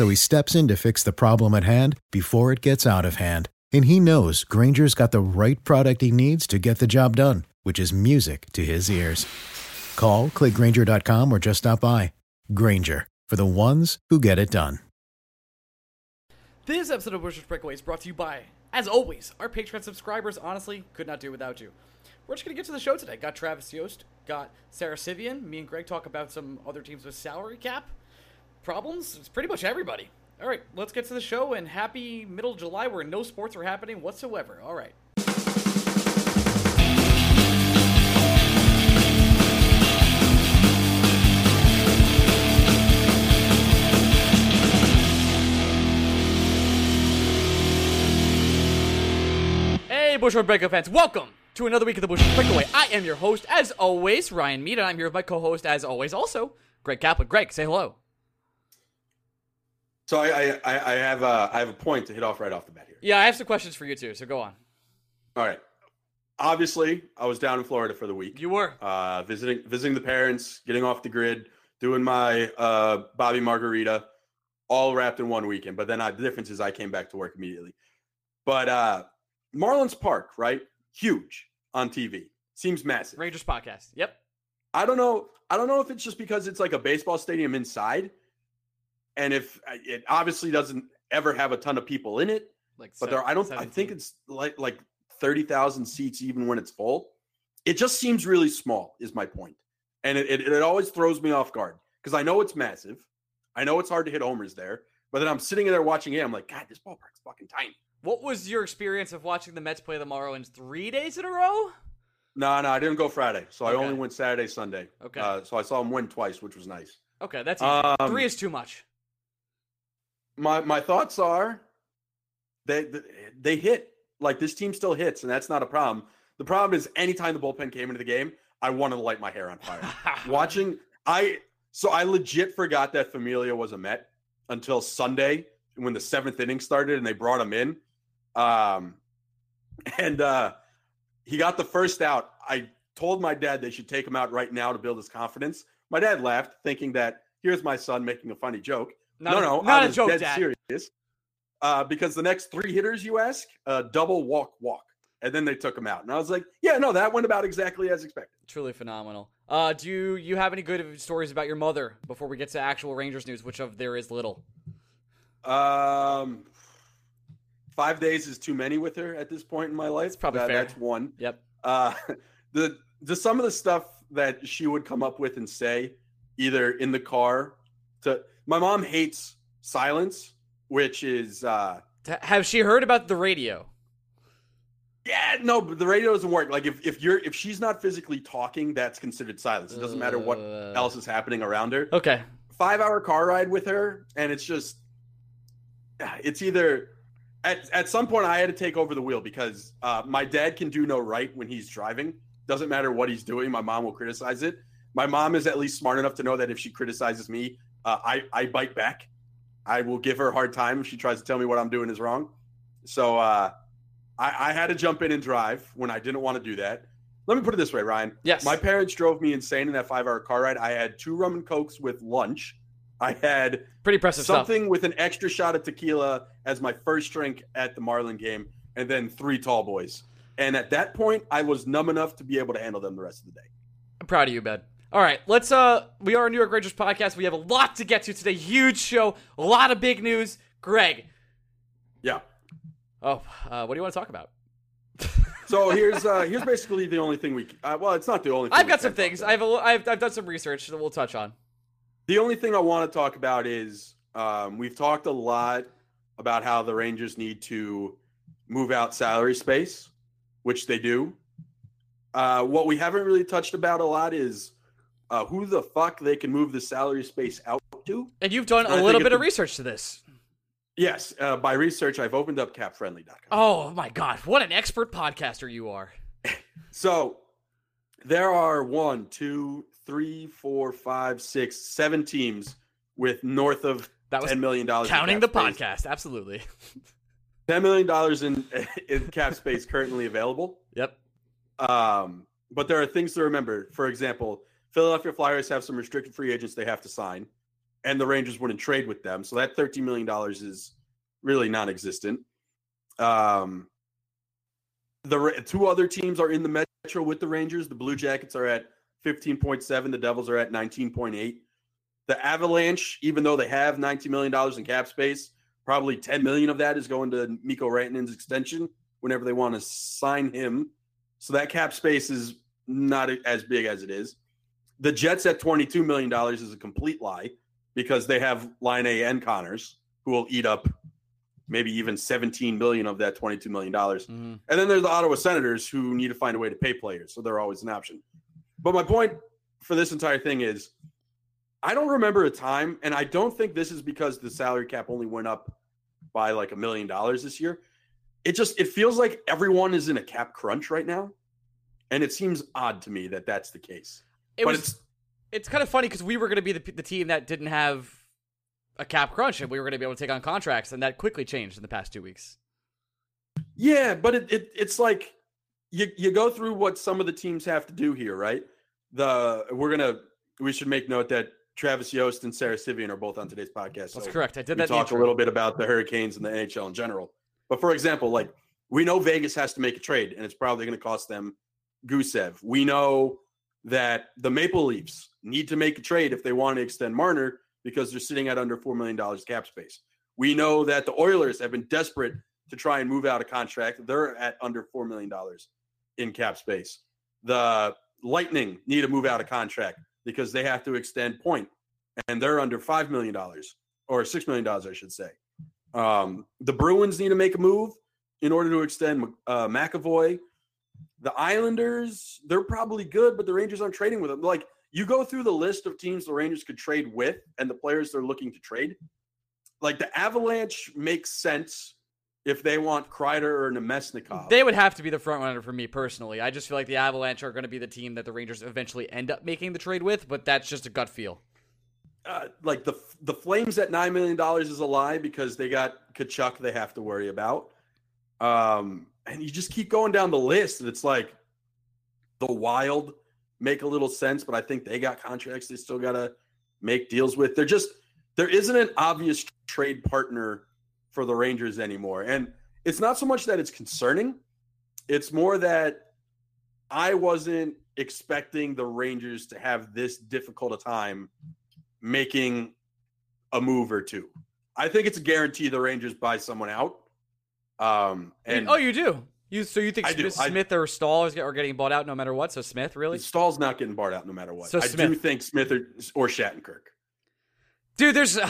So he steps in to fix the problem at hand before it gets out of hand. And he knows Grainger's got the right product he needs to get the job done, which is music to his ears. Call, clickgranger.com, or just stop by. Granger, for the ones who get it done. This episode of Blue Shirts Breakaway is brought to you by, as always, our Patreon subscribers. Honestly, could not do without you. We're just going to get to the show today. Got Travis Yost, got Sara Civian. Me and Greg talk about some other teams with salary cap problems. It's pretty much everybody. All right, let's get to the show and happy middle July where no sports are happening whatsoever. All right. Hey, Blue Shirts Breakaway fans, welcome to another week of the Blue Shirts Breakaway. I am your host, as always, Ryan Mead, and I'm here with my co-host, as always, also Greg Kaplan. Greg, say hello. So I, I, I have a, I have a point to hit off right off the bat here. Yeah, I have some questions for you too, so go on. All right. Obviously, I was down in Florida for the week. You were. Uh, visiting visiting the parents, getting off the grid, doing my uh, Bobby Margarita, all wrapped in one weekend. But then I, the difference is I came back to work immediately. But uh, Marlins Park, right? Huge on TV. Seems massive. Rangers podcast. Yep. I don't know. I don't know if it's just because it's like a baseball stadium inside, and if uh, it obviously doesn't ever have a ton of people in it. Like, but there, I don't. I think it's like like thirty thousand seats even when it's full. It just seems really small. Is my point, and it it, it always throws me off guard because I know it's massive. I know it's hard to hit homers there, but then I'm sitting there watching it. I'm like, God, this ballpark's fucking tiny. What was your experience of watching the Mets play the Marlins three days in a row? No, no, I didn't go Friday, so I only went Saturday, Sunday. Okay. Uh, so I saw them win twice, which was nice. Okay, that's. Um, three is too much. My my thoughts are they they hit like this team still hits and that's not a problem. The problem is anytime the bullpen came into the game i wanted to light my hair on fire. Watching i so i legit forgot that familia was a met until sunday when the seventh inning started and they brought him in. Um and uh he got the first out. I told my dad they should take him out right now to build his confidence. My dad laughed thinking that here's my son making a funny joke Not no, a, no, not I a joke, dead Dad. serious. Uh, because the next three hitters you ask, uh, double walk walk, and then they took him out, and I was like, yeah, no, that went about exactly as expected. Truly phenomenal. Uh, do you, you have any good stories about your mother before we get to actual Rangers news, which of there is little? Um, five days is too many with her at this point in my life. That's probably That- fair. That's one. Yep. Uh, the the some of the stuff that she would come up with and say, either in the car. To my mom hates silence, which is uh, Has she heard about the radio? Yeah, no, but the radio doesn't work. Like if, if you're if she's not physically talking, that's considered silence. It doesn't matter what Uh, else is happening around her. Okay. Five hour car ride with her, and it's just it's either at at some point I had to take over the wheel because uh, my dad can do no right when he's driving. Doesn't matter what he's doing, my mom will criticize it. My mom is at least smart enough to know that if she criticizes me, uh, I I bite back. I will give her a hard time if she tries to tell me what I'm doing is wrong. So uh, I, I had to jump in and drive when I didn't want to do that. Let me put it this way, Ryan. Yes. My parents drove me insane in that five hour car ride. I had two rum and cokes with lunch. I had Pretty impressive stuff. something with an extra shot of tequila as my first drink at the Marlin game, and then three tall boys. And at that point, I was numb enough to be able to handle them the rest of the day. I'm proud of you, Ben. All right, let's. Uh, we are a New York Rangers podcast. We have a lot to get to today. Huge show, a lot of big news. Greg, Yeah. Oh, uh, what do you want to talk about? So here's uh here's basically the only thing we uh, well it's not the only thing I've got some things. I've, a, I've I've done some research that we'll touch on. The only thing I want to talk about is um, we've talked a lot about how the Rangers need to move out salary space, which they do. Uh, what we haven't really touched about a lot is uh, who the fuck they can move the salary space out to. And you've done a little bit of research to this. Yes, uh, by research, I've opened up capfriendly.com. Oh my god, what an expert podcaster you are. So there are one, two, three, four, five, six, seven teams with north of That was ten million dollars. Counting the podcast, absolutely. Ten million dollars in in cap space currently available. Yep. Um, but there are things to remember. For example, Philadelphia Flyers have some restricted free agents they have to sign, and the Rangers wouldn't trade with them. So that thirteen million dollars is really non-existent. Um, the two other teams are in the Metro with the Rangers. The Blue Jackets are at fifteen point seven. The Devils are at nineteen point eight. The Avalanche, even though they have nineteen million dollars in cap space, probably ten million of that is going to Mikko Rantanen's extension whenever they want to sign him. So that cap space is not as big as it is. The Jets at $22 million is a complete lie because they have Laine and Connors who will eat up maybe even 17 million of that $22 million. Mhm. And then there's the Ottawa Senators who need to find a way to pay players. So they're always an option. But my point for this entire thing is I don't remember a time, and I don't think this is because the salary cap only went up by like a million dollars this year. It just it feels like everyone is in a cap crunch right now. And it seems odd to me that that's the case. It but was it's it's kind of funny because we were going to be the, the team that didn't have a cap crunch and we were going to be able to take on contracts, and that quickly changed in the past two weeks. Yeah, but it, it it's like you you go through what some of the teams have to do here, right? The we're gonna we should make note that Travis Yost and Sara Civian are both on today's podcast. That's so correct. I did we that. in the talk a little bit about the Hurricanes and the NHL in general. But for example, like we know Vegas has to make a trade, and it's probably going to cost them Gusev. We know that the Maple Leafs need to make a trade if they want to extend Marner because they're sitting at under four million dollars cap space. We know that the Oilers have been desperate to try and move out a contract. They're at under four million dollars in cap space. The Lightning need to move out a contract because they have to extend Point, and they're under five million dollars or six million dollars, I should say. Um, the Bruins need to make a move in order to extend uh, McAvoy. The Islanders, they're probably good, but the Rangers aren't trading with them. Like you go through the list of teams the Rangers could trade with and the players they're looking to trade. Like the Avalanche makes sense if they want Kreider or Namestnikov. They would have to be the front runner for me personally. I just feel like the Avalanche are going to be the team that the Rangers eventually end up making the trade with, but that's just a gut feel. uh, like the the Flames at nine million dollars is a lie because they got Tkachuk they have to worry about. Um, and you just keep going down the list, and it's like the Wild make a little sense, but I think they got contracts they still got to make deals with. They're just there isn't an obvious trade partner for the Rangers anymore, and it's not so much that it's concerning; it's more that I wasn't expecting the Rangers to have this difficult a time making a move or two. I think it's a guarantee the Rangers buy someone out. Um, and oh, you do. You so you think. Smith, Smith or Staal is, are getting bought out no matter what? So Smith really, Staal's not getting bought out no matter what. So I do think Smith or, or Shattenkirk. dude. There's. Uh,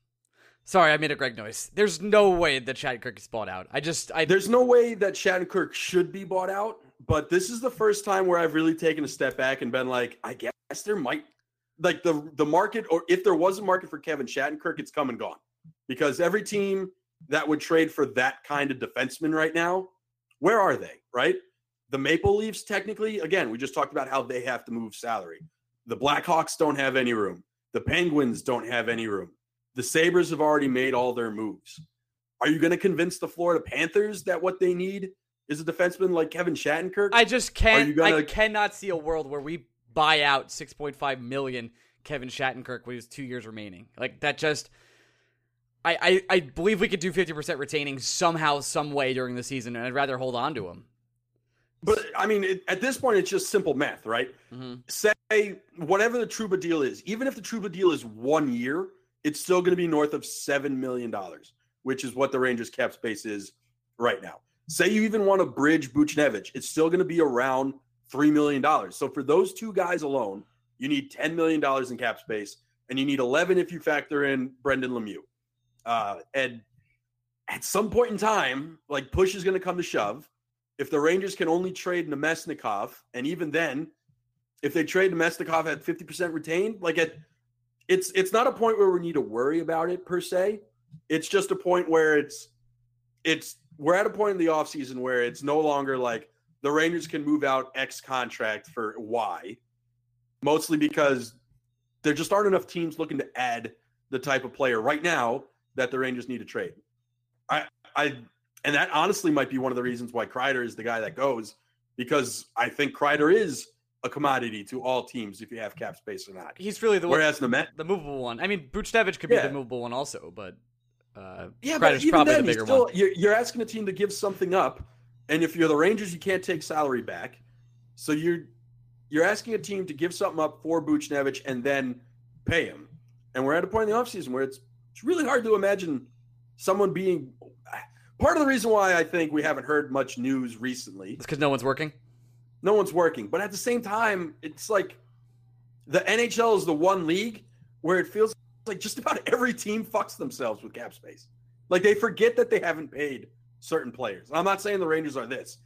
sorry, I made a Greg noise. There's no way that Shattenkirk is bought out. I just I There's no way that Shattenkirk should be bought out, but this is the first time where I've really taken a step back and been like, I guess there might like the the market, or if there was a market for Kevin Shattenkirk, it's come and gone. Because every team that would trade for that kind of defenseman right now, where are they? Right? The Maple Leafs, technically, again, we just talked about how they have to move salary. The Blackhawks don't have any room. The Penguins don't have any room. The Sabres have already made all their moves. Are you going to convince the Florida Panthers that what they need is a defenseman like Kevin Shattenkirk? I just can't. gonna- I cannot see a world where we buy out 6.5 million Kevin Shattenkirk with his two years remaining. Like that just. I, I, I believe we could do 50% retaining somehow, some way during the season, and I'd rather hold on to him. but I mean, it, at this point, it's just simple math, right? Mhm. Say whatever the Trouba deal is, even if the Trouba deal is one year, it's still going to be north of $7 million. which is what the Rangers cap space is right now. Say you even want to bridge Buchnevich, it's still going to be around $3 million. So for those two guys alone, you need $10 million in cap space, and you need 11 if you factor in Brendan Lemieux. Uh, and at some point in time, like push is going to come to shove. If the Rangers can only trade Namestnikov, and even then, if they trade Namestnikov at 50% retained, like at it's it's not a point where we need to worry about it per se. It's just a point where it's it's we're at a point in the offseason where it's no longer like the Rangers can move out X contract for Y, mostly because there just aren't enough teams looking to add the type of player right now that the Rangers need to trade. I I and that honestly might be one of the reasons why Kreider is the guy that goes because I think Kreider is a commodity to all teams if you have cap space or not. He's really the Whereas one, Nemet, the movable one. I mean, Buchnevich could be Yeah. the movable one also, but uh, yeah, but Kreider's even probably then, the bigger still, one. You're, you're asking a team to give something up, and if you're the Rangers, you can't take salary back. So you're you're asking a team to give something up for Buchnevich and then pay him. And we're at a point in the offseason where it's it's really hard to imagine someone being part of the reason why I think we haven't heard much news recently It's because no one's working. no one's working. But at the same time, it's like the NHL is the one league where it feels like just about every team fucks themselves with cap space. Like they forget that they haven't paid certain players. I'm not saying the Rangers are this.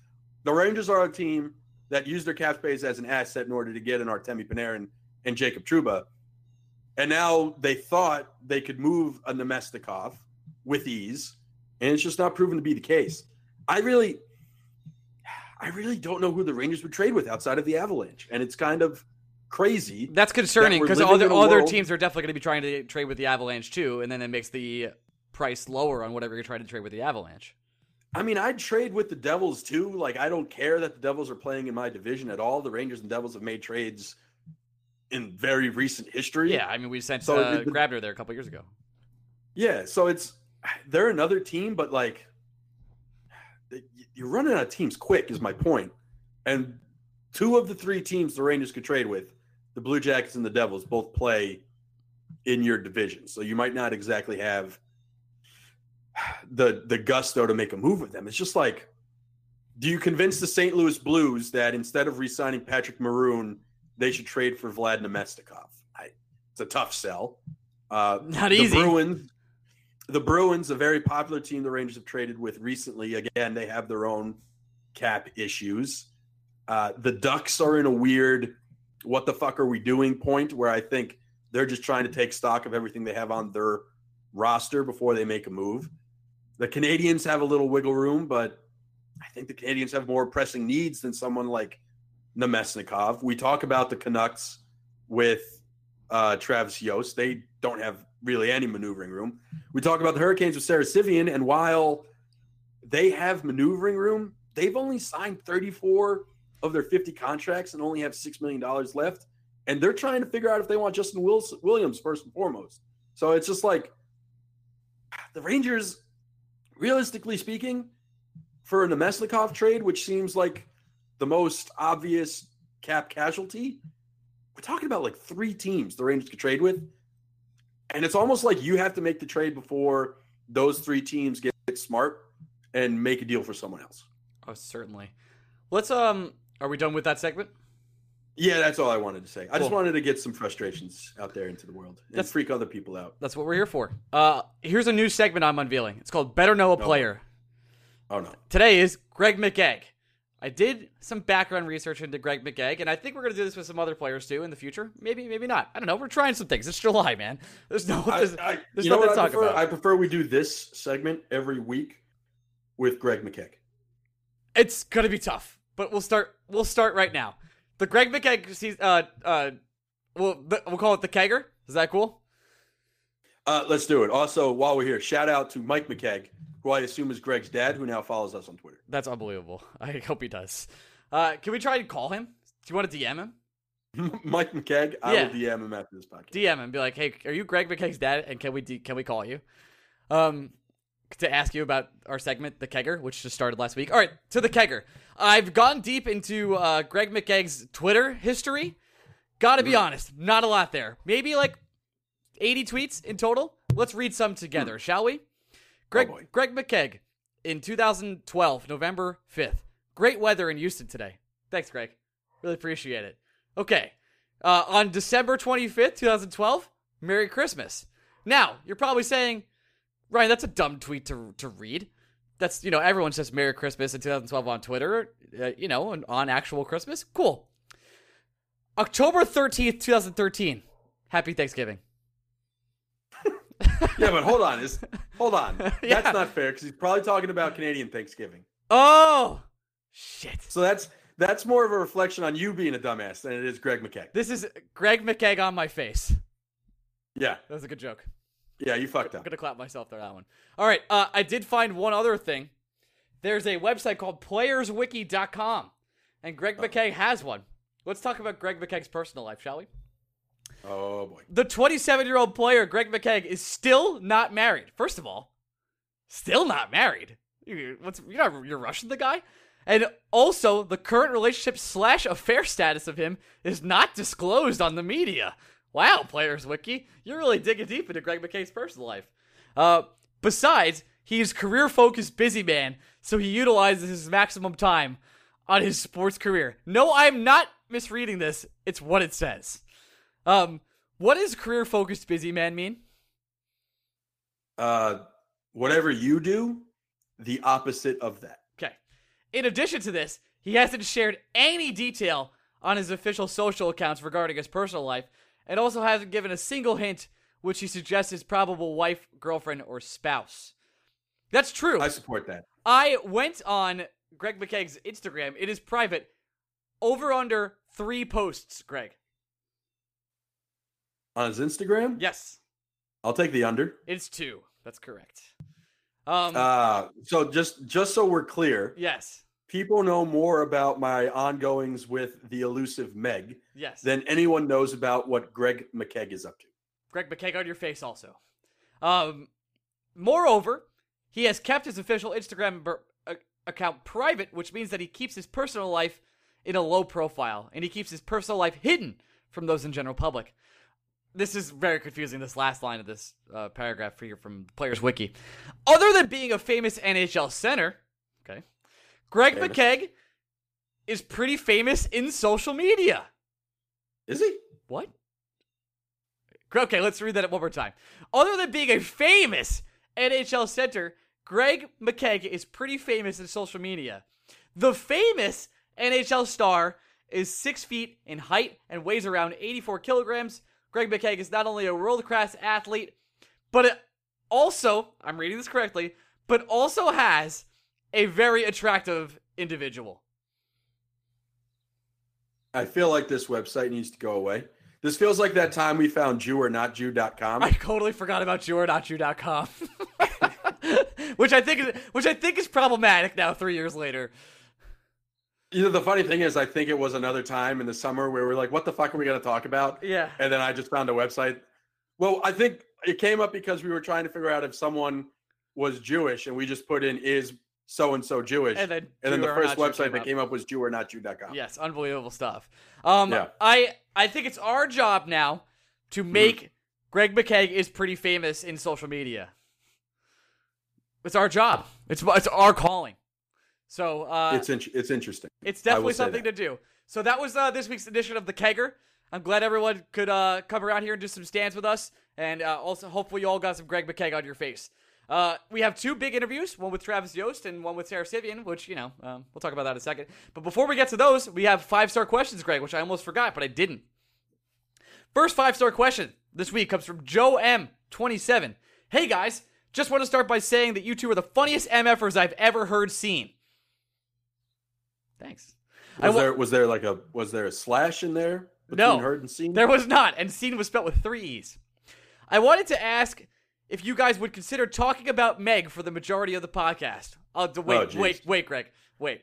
The Rangers are a team that use their cap space as an asset in order to get an Artemi Panarin and Jacob Trouba. And now they thought they could move a Namestnikov with ease, and it's just not proven to be the case. I really, I really don't know who the Rangers would trade with outside of the Avalanche, and it's kind of crazy. That's concerning because living other other teams are definitely going to be trying to trade with the Avalanche too, and then it makes the price lower on whatever you're trying to trade with the Avalanche. I mean, I'd trade with the Devils too. Like, I don't care that the Devils are playing in my division at all. The Rangers and Devils have made trades in very recent history. Yeah, I mean, we sent So uh, the- Grabner there a couple years ago. Yeah, so it's they're another team, but like you're running out of teams quick is my point. And two of the three teams the Rangers could trade with, the Blue Jackets and the Devils, both play in your division. So you might not exactly have the the gusto to make a move with them. It's just like do you convince the St. Louis Blues that instead of re-signing Patrick Maroon, they should trade for Vlad Namestnikov? I, it's a tough sell. Uh, Not the easy. Bruins, the Bruins, a very popular team the Rangers have traded with recently. Again, they have their own cap issues. Uh, the Ducks are in a weird, what the fuck are we doing point where I think they're just trying to take stock of everything they have on their roster before they make a move. The Canadiens have a little wiggle room, but I think the Canadiens have more pressing needs than someone like Namestnikov. We talk about the Canucks with uh, Travis Yost. They don't have really any maneuvering room. We talk about the Hurricanes with Sara Civian, and while they have maneuvering room, they've only signed 34 of their 50 contracts and only have $6 million left. And they're trying to figure out if they want Justin Williams first and foremost. So it's just like the Rangers, realistically speaking, for a Namestnikov trade, which seems like the most obvious cap casualty, we're talking about like three teams the Rangers could trade with. And it's almost like you have to make the trade before those three teams get smart and make a deal for someone else. Oh, certainly. Let's um. Are we done with that segment? Yeah, that's all I wanted to say. I just wanted to get some frustrations out there into the world and That's- freak other people out. That's what we're here for. Uh, here's a new segment I'm unveiling. It's called Better Know a No. Player. Oh no. Today is Greg McKegg. I did some background research into Greg McKegg, and I think we're going to do this with some other players too in the future. Maybe, maybe not. I don't know. We're trying some things. It's July, man. There's no. I, There's, I, there's you know nothing what to I talk prefer? about. I prefer we do this segment every week with Greg McKegg. It's gonna be tough, but we'll start. We'll start right now. The Greg season. Uh, uh, we'll the, we'll call it the Kegger. Is that cool? Uh, let's do it. Also, while we're here, shout out to Mike McKeag, who I assume is Greg's dad, who now follows us on Twitter. That's unbelievable. I hope he does. Uh, can we try and call him? Do you want to DM him? Mike McKeag, I Yeah. will DM him after this podcast. DM him. and Be like, hey, are you Greg McKegg's dad? And can we d- can we call you? Um, to ask you about our segment, the Kegger, which just started last week. All right, to the Kegger. I've gone deep into uh, Greg McKegg's Twitter history. Gotta be honest, not a lot there. Maybe like 80 tweets in total. Let's read some together, shall we? Greg boy. Greg McKegg in 2012, November 5th. Great weather in Houston today. Thanks, Greg. Really appreciate it. Okay. Uh, on December 25th, 2012, Merry Christmas. Now, you're probably saying, Ryan, that's a dumb tweet to, to read. That's, you know, everyone says Merry Christmas in 2012 on Twitter, uh, you know, on- on actual Christmas. Cool. October 13th, 2013. Happy Thanksgiving. Yeah, but hold on. Is hold on. Yeah. That's not fair because he's probably talking about Canadian Thanksgiving. Oh, shit. So that's that's more of a reflection on you being a dumbass than it is Greg McKegg. This is Greg McKegg on my face. Yeah, That was a good joke. yeah, you fucked up. I'm gonna clap myself for that one. All right, uh, I did find one other thing. There's a website called PlayersWiki.com, and Greg McKegg has one. Let's talk about Greg McKegg's personal life, shall we? Oh boy. The 27 year old player, Greg McKegg, is still not married. First of all, still not married. You, what's, you're not you're rushing the guy, and also the current relationship slash affair status of him is not disclosed on the media. Wow, Players Wiki, you're really digging deep into Greg McKegg's personal life. Uh, besides, he's career focused busy man, so he utilizes his maximum time on his sports career. No, I'm not misreading this. It's what it says. Um, what does career focused busy man mean? Uh, whatever you do, the opposite of that. Okay. In addition to this, he hasn't shared any detail on his official social accounts regarding his personal life, and also hasn't given a single hint which he suggests his probable wife, girlfriend, or spouse. That's true. I support that. I went on Greg McKegg's Instagram. It is private. Over under three posts, Greg. On his Instagram, Yes, I'll take the under. it's two. That's correct. Um, Uh, so just just so we're clear, yes, people know more about my ongoings with the elusive Meg yes. than anyone knows about what Greg McKegg is up to. Greg McKegg on your face also. Um, moreover, he has kept his official Instagram ber- a- account private, which means that he keeps his personal life in a low profile, and he keeps his personal life hidden from those in general public. This is very confusing. This last line of this uh, paragraph here from the Players Wiki. Other than being a famous NHL center, okay, Greg Famous. McKegg is pretty famous in social media. Is he? What? Okay, let's read that one more time. Other than being a famous NHL center, Greg McKegg is pretty famous in social media. The famous NHL star is six feet in height and weighs around 84 kilograms. Greg McKegg is not only a world class athlete, but it also, I'm reading this correctly, but also has a very attractive individual. I feel like this website needs to go away. This feels like that time we found Jew or not Jew.com. I totally forgot about you.you.com. which I think is which I think is problematic now 3 years later. You know, the funny thing is, I think it was another time in the summer where we're like, what the fuck are we going to talk about? Yeah. And then I just found a website. Well, I think it came up because we were trying to figure out if someone was Jewish and we just put in is so and so Jewish. And then and then the first website came that came up was Jew or not Jew.com. Yes, unbelievable stuff. Um Yeah. I I think it's our job now to Mm-hmm. make Greg McKegg is pretty famous in social media. It's our job. It's it's our calling. So uh It's in, it's interesting. It's definitely something to do. So that was uh, this week's edition of the Kegger. I'm glad everyone could uh, come around here and do some stands with us, and uh, also hopefully you all got some Greg McKegg on your face. Uh, we have two big interviews, one with Travis Yost and one with Sara Civian, which you know um, we'll talk about that in a second. But before we get to those, we have five star questions, Greg, which I almost forgot, but I didn't. First five star question this week comes from Joe M27. Hey guys, just want to start by saying that you two are the funniest MFers I've ever heard seen. Thanks. Was wa- there was there like a was there a slash in there between No, heard and seen? There was not, and scene was spelled with three E's. I wanted to ask if you guys would consider talking about Meg for the majority of the podcast. Oh, d- wait, Oh, wait, wait, Greg, wait.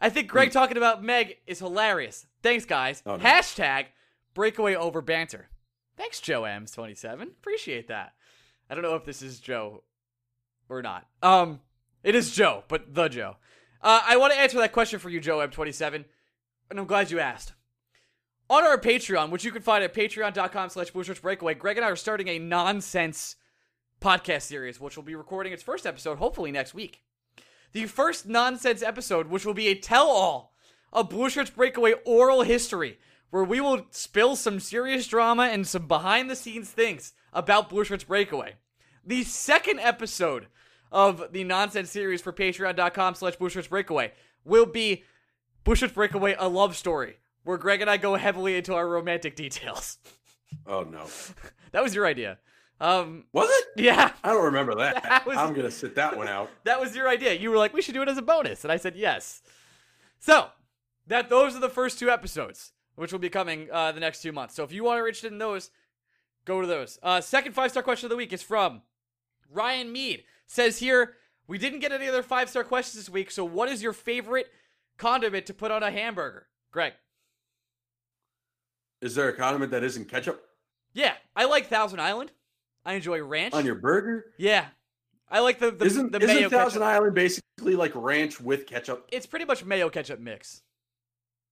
I think Greg talking about Meg is hilarious. Thanks, guys. Oh, no. Hashtag breakaway over banter. Thanks, Joe M's27. Appreciate that. I don't know if this is Joe or not. Um, it is Joe, but the Joe. Uh, I want to answer that question for you, Joe M27, and I'm glad you asked. On our Patreon, which you can find at patreon.com slash Breakaway, Greg and I are starting a nonsense podcast series, which will be recording its first episode hopefully next week. The first nonsense episode, which will be a tell all of Blue Shirts Breakaway oral history, where we will spill some serious drama and some behind the scenes things about Blue Shirts Breakaway. The second episode of the nonsense series for patreon.com slash Blue Breakaway will be Blue Breakaway, a love story, where Greg and I go heavily into our romantic details. Oh no. that was your idea. Um, Was it? yeah, I don't remember that. That was- I'm gonna sit that one out. that was your idea. You were like, we should do it as a bonus, and I said yes. So that those are the first two episodes, which will be coming uh, the next two months. So if you are interested in those, go to those. Uh, second five star question of the week is from Ryan Mead. Says here, we didn't get any other five star questions this week. So what is your favorite condiment to put on a hamburger, Greg? Is there a condiment that isn't ketchup Yeah, I like Thousand Island. I enjoy ranch. on your burger? yeah, I like the the, isn't the isn't mayo Thousand ketchup. Island basically like ranch with ketchup? It's pretty much mayo ketchup mix.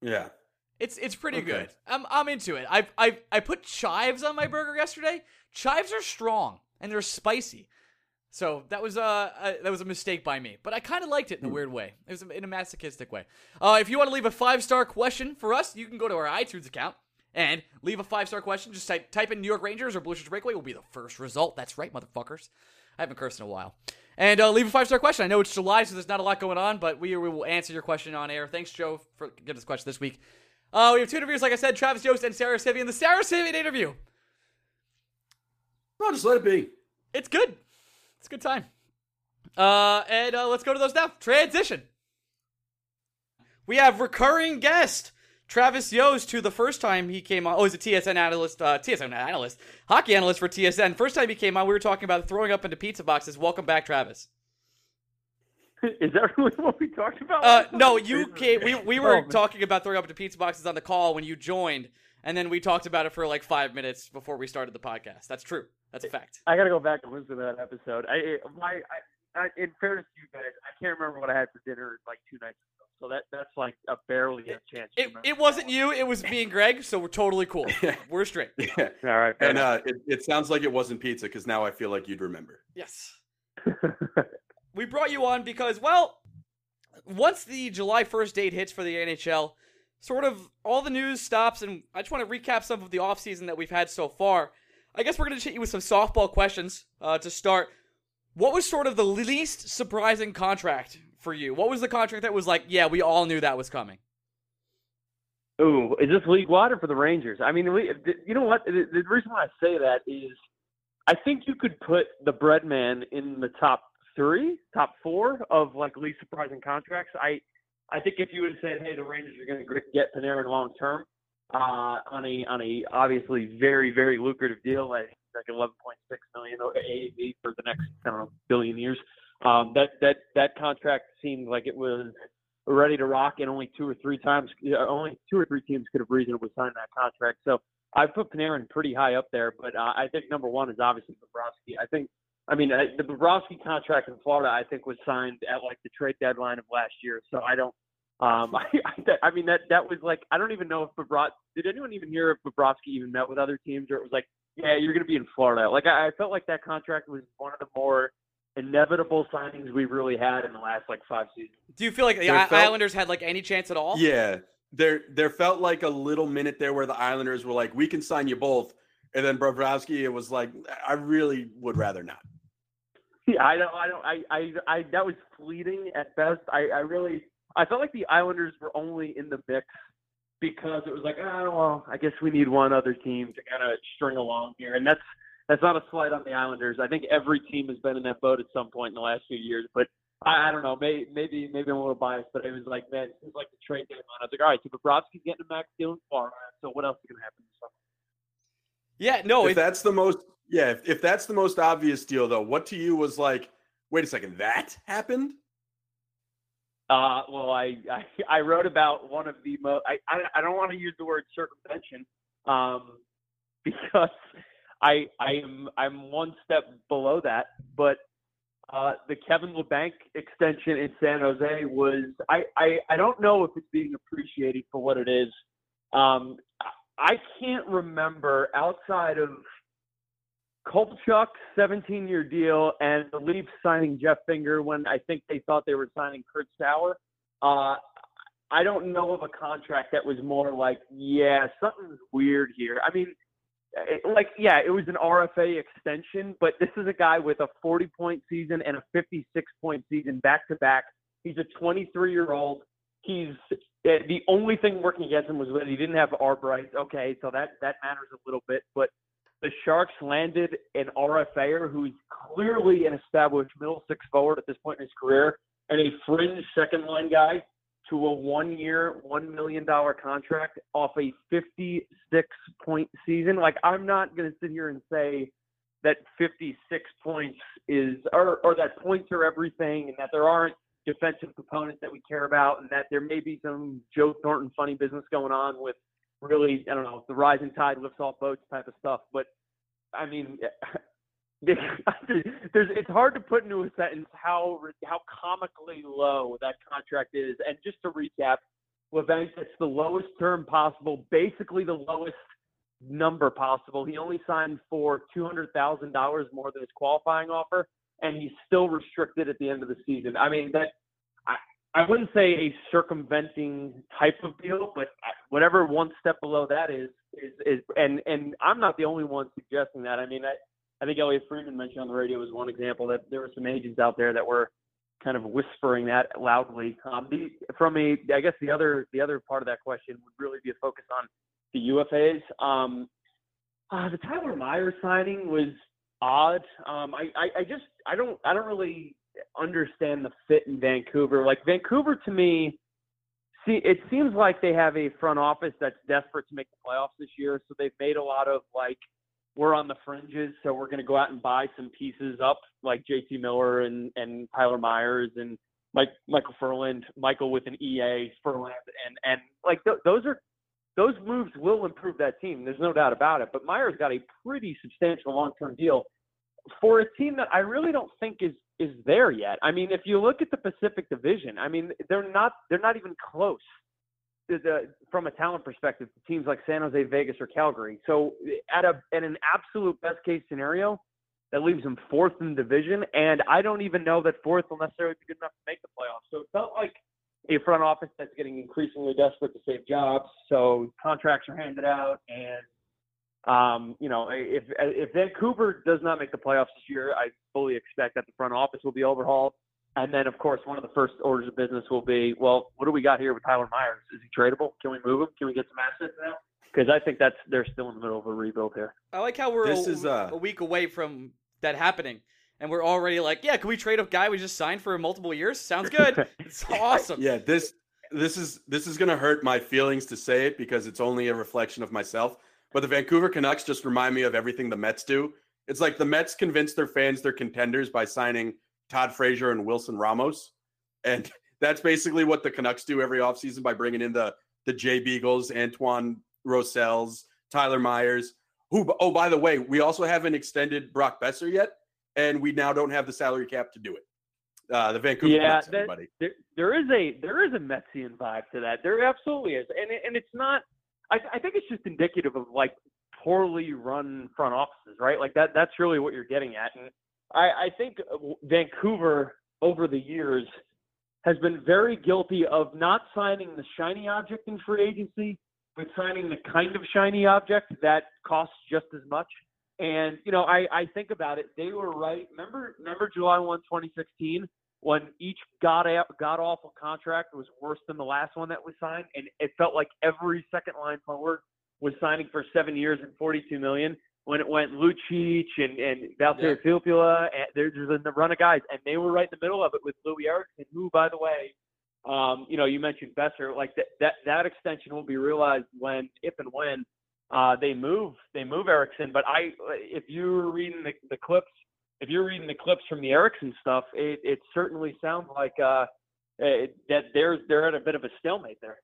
Yeah. It's it's pretty Okay. good. I'm I'm into it. I've I I put chives on my burger yesterday. Chives are strong and they're spicy. So that was uh, uh that was a mistake by me, but I kind of liked it in a Hmm. weird way. It was in a masochistic way. Uh, if you want to leave a five star question for us, you can go to our iTunes account and leave a five star question. Just type type in New York Rangers or Blue Shirts Breakaway will be the first result. That's right, motherfuckers. I haven't cursed in a while. And uh, leave a five star question. I know it's July, so there's not a lot going on, but we, we will answer your question on air. Thanks, Joe, for giving us a question this week. Uh, we have two interviews, like I said, Travis Yost and Sara Civian. The Sara Civian interview. No, just let it be. It's good. It's a good time. Uh, and uh, let's go to those now. Transition. We have recurring guest Travis Yost, who the first time he came on, oh, he's a TSN analyst, uh, TSN analyst, hockey analyst for TSN. First time he came on, we were talking about throwing up into pizza boxes. Welcome back, Travis. Is that really what we talked about? Uh, no, you came. We we were Oh, talking about throwing up into pizza boxes on the call when you joined, and then we talked about it for like five minutes before we started the podcast. That's true. That's a fact. I gotta go back and listen to that episode. I, I- my, I, I, in fairness to you guys, I can't remember what I had for dinner like two nights ago. So that that's like a barely a chance. It, it wasn't you. It was me and Greg. So we're totally cool. We're straight. Yeah. All right. And uh, it, it sounds like it wasn't pizza because now I feel like you'd remember. Yes. we brought you on because, well, once the July 1st date hits for the NHL, sort of all the news stops, and I just want to recap some of the offseason that we've had so far. I guess we're going to hit you with some softball questions uh, to start. What was sort of the least surprising contract for you? What was the contract that was like, yeah, we all knew that was coming? Ooh, is this league wide or for the Rangers? I mean, we, you know what? The, the reason why I say that is, I think you could put the Breadman in the top three, top four of like least surprising contracts. I, I think if you would have said, hey, the Rangers are going to get Panarin long term, uh, on a on a obviously very very lucrative deal, like like 11.6 million AAV for the next I don't know billion years. Um, that that that contract seemed like it was ready to rock, and only two or three times, only two or three teams could have reasonably signed that contract. So I put Panarin pretty high up there, but uh, I think number one is obviously Bobrovsky. I think, I mean, uh, the Bobrovsky contract in Florida, I think, was signed at like the trade deadline of last year. So I don't. Um, I, I, I mean that that was like I don't even know if Bobrovsky. Did anyone even hear if Bobrovsky even met with other teams, or it was like, yeah, you're going to be in Florida. Like I, I felt like that contract was one of the more inevitable signings we've really had in the last like five seasons. Do you feel like the There I- felt- Islanders had like any chance at all? Yeah, there there felt like a little minute there where the Islanders were like, "We can sign you both," and then Bobrovsky, it was like, "I really would rather not." Yeah, I don't, I don't, I, I, I, that was fleeting at best. I, I really, I felt like the Islanders were only in the mix because it was like, oh, well, I guess we need one other team to kind of string along here, and that's that's not a slight on the Islanders. I think every team has been in that boat at some point in the last few years, but I, I don't know, maybe, maybe, maybe I'm a little biased, but it was like, man, it was like the trade deadline. I was like, all right, so Bobrovsky's getting a max deal in Florida, so what else is going to happen this summer? Yeah, no, if it, that's the most, yeah, if, if that's the most obvious deal, though, what to you was like, wait a second, that happened? Uh, well, I, I I wrote about one of the most. I, I I don't want to use the word circumvention, um, because I I am I'm one step below that. But uh, the Kevin Labanc extension in San Jose was I, I I don't know if it's being appreciated for what it is. Um, I- I can't remember outside of Kovalchuk, 17 year deal, and the Leafs signing Jeff Finger when I think they thought they were signing Kurt Sauer. Uh, I don't know of a contract that was more like, yeah, something's weird here. I mean, it, like, yeah, it was an RFA extension, but this is a guy with a 40 point season and a 56 point season back to back. He's a 23 year old. He's the only thing working against him was that he didn't have Arbright. Okay, so that that matters a little bit, but the Sharks landed an RFAer who's clearly an established middle six forward at this point in his career and a fringe second line guy to a one year, $1 million contract off a 56 point season. Like, I'm not going to sit here and say that 56 points is, or, or that points are everything and that there aren't defensive components that we care about and that there may be some Joe Thornton funny business going on with really, I don't know, the rising tide lifts all boats type of stuff. But I mean, there's it's hard to put into a sentence how how comically low that contract is. And just to recap, Labanc it's the lowest term possible, basically the lowest number possible. He only signed for two hundred thousand dollars more than his qualifying offer, and he's still restricted at the end of the season. I mean that I wouldn't say a circumventing type of deal, but whatever one step below that is, is, is and and I'm not the only one suggesting that. I mean, I, I think Elliotte Friedman mentioned on the radio was one example that there were some agents out there that were kind of whispering that loudly. Um, the, from a, I guess the other the other part of that question would really be a focus on the UFAs. Um, uh, the Tyler Myers signing was odd. Um, I, I, I just I don't I don't really understand the fit in Vancouver. Like Vancouver to me, see, it seems like they have a front office that's desperate to make the playoffs this year. So they've made a lot of like, we're on the fringes, so we're going to go out and buy some pieces up, like JT Miller and and Tyler Myers and Mike Michael Ferland, Michael with an EA Ferland, and and like th- those are those moves will improve that team. There's no doubt about it. But Myers got a pretty substantial long term deal for a team that I really don't think is is there yet. I mean, if you look at the Pacific Division, I mean, they're not they're not even close. To the, from a talent perspective, to teams like San Jose, Vegas, or Calgary. So at a at an absolute best case scenario, that leaves them fourth in the division, and I don't even know that fourth will necessarily be good enough to make the playoffs. So it felt like a front office that's getting increasingly desperate to save jobs. So contracts are handed out, and um, you know, if if Vancouver does not make the playoffs this year, I fully expect that the front office will be overhauled. And then, of course, one of the first orders of business will be, well, what do we got here with Tyler Myers? Is he tradable? Can we move him? Can we get some assets now? Because I think that's they're still in the middle of a rebuild here. I like how we're This a, is, uh, a week away from that happening, and we're already like, yeah, can we trade a guy we just signed for multiple years? Sounds good. it's awesome. Yeah, this this is this is gonna hurt my feelings to say it because it's only a reflection of myself. But the Vancouver Canucks just remind me of everything the Mets do. It's like the Mets convince their fans they're contenders by signing Todd Frazier and Wilson Ramos. And that's basically what the Canucks do every offseason by bringing in the the Jay Beagles, Antoine Roussels, Tyler Myers. Who, oh, by the way, we also haven't extended Brock Boeser yet, and we now don't have the salary cap to do it. Uh, the Vancouver yeah, Canucks, that- everybody. there, there is a there is a Metsian vibe to that. There absolutely is, and it- and it's not. I, I think it's just indicative of like poorly run front offices, right? Like that. That's really what you're getting at. And I, I think uh, Vancouver over the years has been very guilty of not signing the shiny object in free agency, but signing the kind of shiny object that costs just as much. And you know, I, I think about it. They were right. Remember, remember July 1, 2016, when each god god awful contract was worse than the last one that was signed, and it felt like every second line forward was signing for seven years and 42 million. When it went Lucic and and Valtteri Filppula, and there's a run of guys, and they were right in the middle of it with Loui Eriksson, who, by the way, um, you know, you mentioned Boeser, like that that that extension will be realized when, if and when uh, they move they move Erickson. But I, if you're reading the, the clips, if you're reading the clips from the Eriksson stuff, it, it certainly sounds like uh, it, that they're they're at a bit of a stalemate there.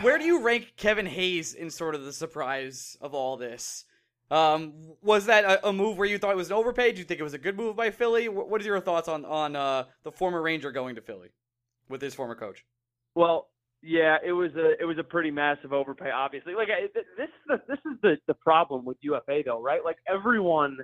Where do you rank Kevin Hayes in sort of the surprise of all this? Um, was that a, a move where you thought it was an overpay? Do you think it was a good move by Philly? Wh- What are your thoughts on on uh, the former Ranger going to Philly with his former coach? Well, Yeah, it was a it was a pretty massive overpay. Obviously, like I, this the, this is the the problem with UFA though, right? Like everyone,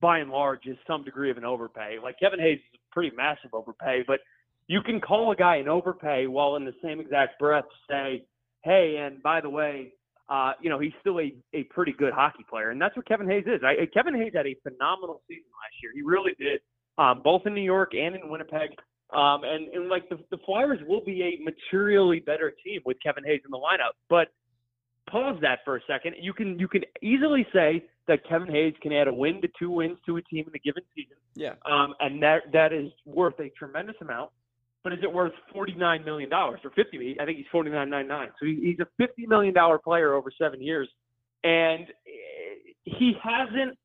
by and large, is some degree of an overpay. Like Kevin Hayes is a pretty massive overpay, but you can call a guy an overpay while in the same exact breath say, hey, and by the way, uh, you know he's still a a pretty good hockey player, and that's what Kevin Hayes is. I, Kevin Hayes had a phenomenal season last year. He really did, um, both in New York and in Winnipeg. Um, and, and like the, the Flyers will be a materially better team with Kevin Hayes in the lineup. But pause that for a second. You can you can easily say that Kevin Hayes can add a win to two wins to a team in a given season. Yeah. Um, and that that is worth a tremendous amount. But is it worth forty nine million dollars or fifty? I think he's forty nine nine nine. So he's a fifty million dollar player over seven years, and he hasn't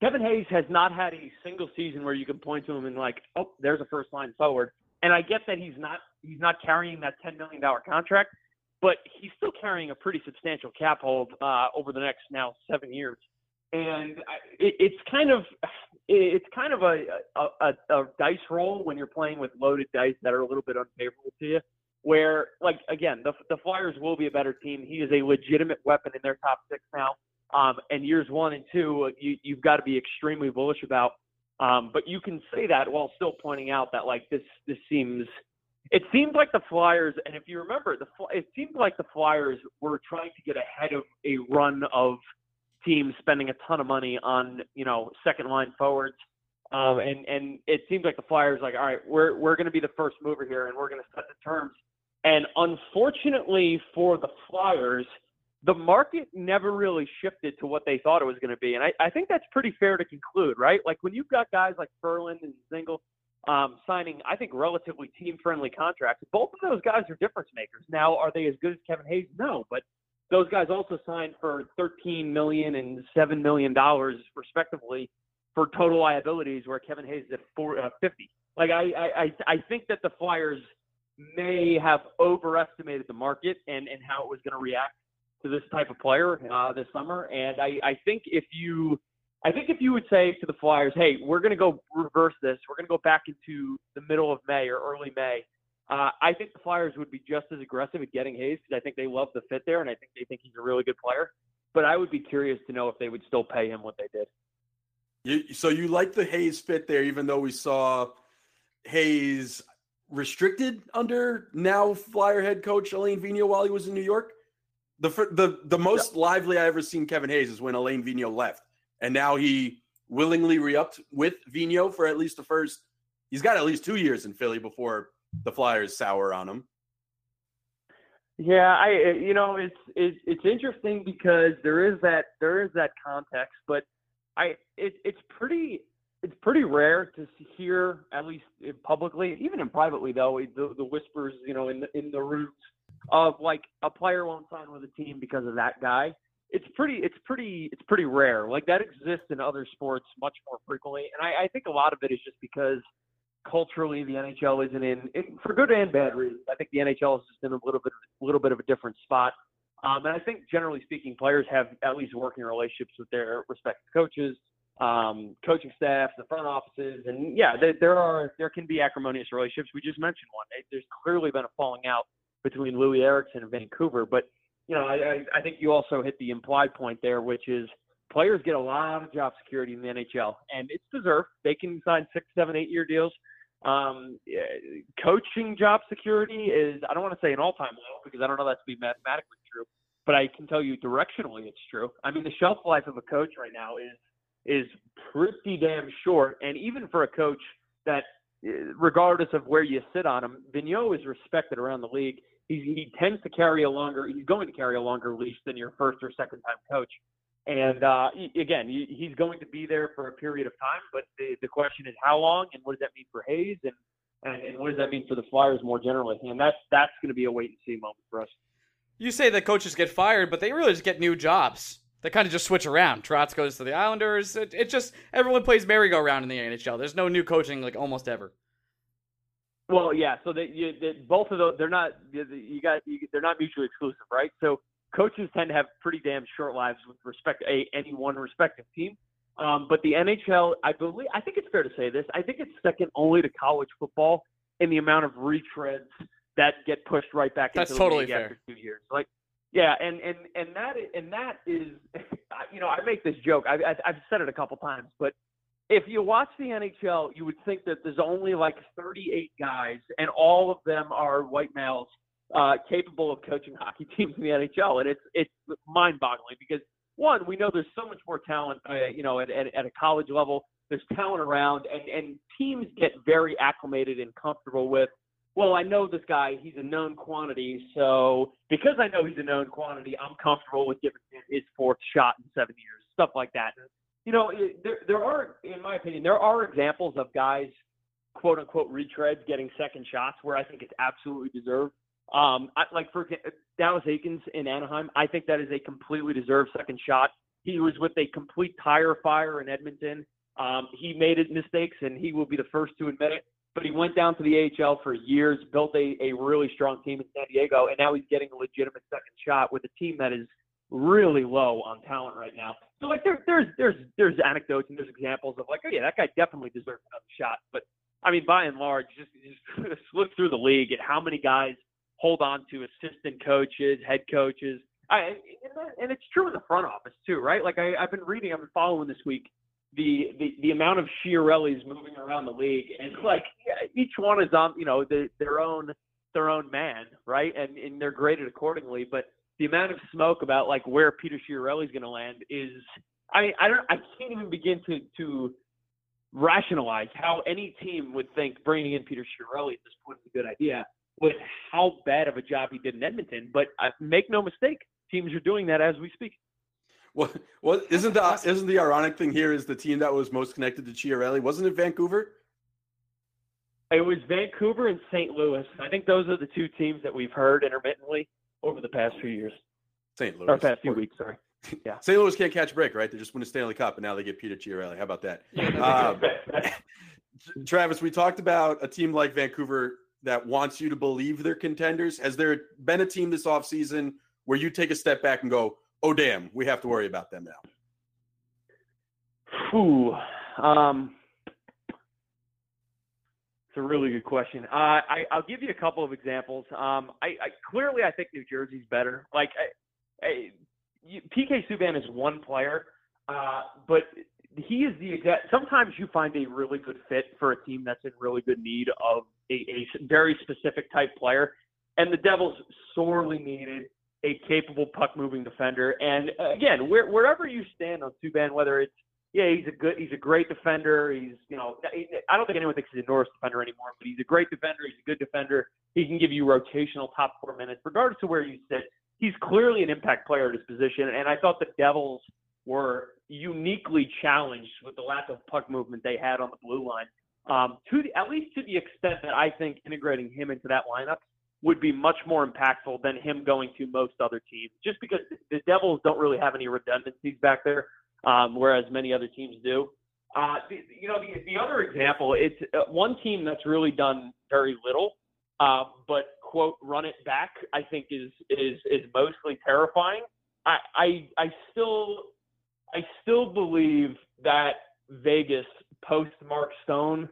Kevin Hayes has not had a single season where you can point to him and like, oh, there's a first line forward. And I get that he's not he's not carrying that ten million dollar contract, but he's still carrying a pretty substantial cap hold uh, over the next now seven years. And it, it's kind of it's kind of a, a, a, dice roll when you're playing with loaded dice that are a little bit unfavorable to you. Where like again, the the Flyers will be a better team. He is a legitimate weapon in their top six now. Um, and years one and two, you, you've got to be extremely bullish about. Um, but you can say that while still pointing out that like this this seems it seems like the Flyers, and if you remember, the it seemed like the Flyers were trying to get ahead of a run of teams spending a ton of money on you know second line forwards, um, and and it seems like the Flyers like all right, we're we're going to be the first mover here, and we're going to set the terms. And unfortunately for the Flyers, the market never really shifted to what they thought it was going to be. And I, I think that's pretty fair to conclude, right? Like when you've got guys like Ferland and Dzingel um, signing, I think, relatively team friendly contracts, both of those guys are difference makers. Now, are they as good as Kevin Hayes? No, but those guys also signed for $13 million and $7 million, respectively, for total liabilities, where Kevin Hayes is at four, uh, 50. Like, I, I, I think that the Flyers may have overestimated the market and, and how it was going to react to this type of player uh, this summer. And I, I think if you, I think if you would say to the Flyers, hey, we're going to go reverse this, we're going to go back into the middle of May or early May. Uh, I think the Flyers would be just as aggressive at getting Hayes because I think they love the fit there and I think they think he's a really good player. But I would be curious to know if they would still pay him what they did. You, so you like the Hayes fit there, even though we saw Hayes restricted under now Flyer head coach Alain Vigneault while he was in New York? The the the most lively I ever seen Kevin Hayes is when Alain Vigneault left, and now he willingly re-upped with Vigneault for at least the first. He's got at least two years in Philly before the Flyers sour on him. Yeah, I you know it's it's it's interesting because there is that there is that context, but I it, it's pretty it's pretty rare to hear at least publicly, even in privately though the, the whispers you know in the in the rooms of like a player won't sign with a team because of that guy. It's pretty, it's pretty, it's pretty rare. Like that exists in other sports much more frequently, and I, I think a lot of it is just because culturally the NHL isn't in, for good and bad reasons. I think the NHL is just in a little bit, a little bit of a different spot. Um, and I think generally speaking, players have at least working relationships with their respective coaches, um, coaching staffs, the front offices, and yeah, there, there are there can be acrimonious relationships. We just mentioned one. There's clearly been a falling out between Loui Eriksson and Vancouver. But you know, I, I think you also hit the implied point there, which is players get a lot of job security in the NHL, and it's deserved. They can sign six, seven, eight year deals. Um, coaching job security is I don't want to say an all time low because I don't know that to be mathematically true, but I can tell you directionally it's true. I mean, the shelf life of a coach right now is is pretty damn short, and even for a coach that, regardless of where you sit on him, Vigneault is respected around the league he, tends to carry a longer he's going to carry a longer leash than your first or second time coach and uh, again he's going to be there for a period of time but the, the question is how long and what does that mean for hayes and, and, and what does that mean for the flyers more generally and that's that's going to be a wait and see moment for us you say that coaches get fired but they really just get new jobs they kind of just switch around. Trotz goes to the Islanders. It, it just everyone plays merry-go-round in the NHL. There's no new coaching like almost ever. Well, yeah. So that you, that both of those, they're not you got you, they're not mutually exclusive, right? So coaches tend to have pretty damn short lives with respect to a, any one respective team. Um, but the NHL, I believe, I think it's fair to say this. I think it's second only to college football in the amount of retreads that get pushed right back That's into the totally league fair. after two years. Like, yeah, and and and that is, and that is, you know, I make this joke. I, I I've said it a couple times, but if you watch the NHL, you would think that there's only like 38 guys, and all of them are white males uh, capable of coaching hockey teams in the NHL, and it's it's mind-boggling because one, we know there's so much more talent, uh, you know, at, at, at a college level. There's talent around, and and teams get very acclimated and comfortable with. Well, I know this guy; he's a known quantity. So because I know he's a known quantity, I'm comfortable with giving him his fourth shot in seven years, stuff like that. You know, there there are, in my opinion, there are examples of guys, quote unquote, retreads getting second shots where I think it's absolutely deserved. Um, I, like for Dallas Eakins in Anaheim, I think that is a completely deserved second shot. He was with a complete tire fire in Edmonton. Um, he made mistakes, and he will be the first to admit it. But he went down to the AHL for years, built a, a really strong team in San Diego, and now he's getting a legitimate second shot with a team that is really low on talent right now. So like there, there's there's there's anecdotes and there's examples of like, oh yeah, that guy definitely deserves another shot. But I mean, by and large, just just look through the league at how many guys hold on to assistant coaches, head coaches. I, and, it's true in the front office too, right? Like I, I've been reading, I've been following this week the the, the amount of Chiarellis moving around the league, and like yeah, each one is on you know the, their own their own man, right? And and they're graded accordingly. But the amount of smoke about like where Peter Chiarelli is going to land is, I mean, I don't, I can't even begin to to rationalize how any team would think bringing in Peter Chiarelli at this point is a good idea with how bad of a job he did in Edmonton. But uh, make no mistake, teams are doing that as we speak. Well, well, isn't the isn't the ironic thing here is the team that was most connected to Chiarelli wasn't it Vancouver? It was Vancouver and St. Louis. I think those are the two teams that we've heard intermittently over the past few years, St. Louis. or past few Or- weeks. Sorry. Yeah. St. Louis can't catch a break, right? They just won a Stanley Cup, and now they get Peter Chiarelli. How about that? Um, Travis, we talked about a team like Vancouver that wants you to believe they're contenders. Has there been a team this offseason where you take a step back and go, oh, damn, we have to worry about them now? Whew. Um, it's a really good question. Uh, I, I'll give you a couple of examples. Um, I, I clearly I think New Jersey's better. Like I, I, PK Subban is one player, uh, but he is the exact. Sometimes you find a really good fit for a team that's in really good need of a, a very specific type player, and the Devils sorely needed a capable puck moving defender. And uh, again, where, wherever you stand on Subban, whether it's yeah, he's a good, he's a great defender. He's, you know, I don't think anyone thinks he's a Norris defender anymore, but he's a great defender. He's a good defender. He can give you rotational top four minutes, regardless of where you sit. He's clearly an impact player at his position, and I thought the Devils were uniquely challenged with the lack of puck movement they had on the blue line. Um, to the, at least to the extent that I think integrating him into that lineup would be much more impactful than him going to most other teams, just because the Devils don't really have any redundancies back there um, whereas many other teams do. Uh, the, you know, the, the other example, it's uh, one team that's really done very little, uh, but quote run it back. I think is is is mostly terrifying. I I, I still I still believe that Vegas post Mark Stone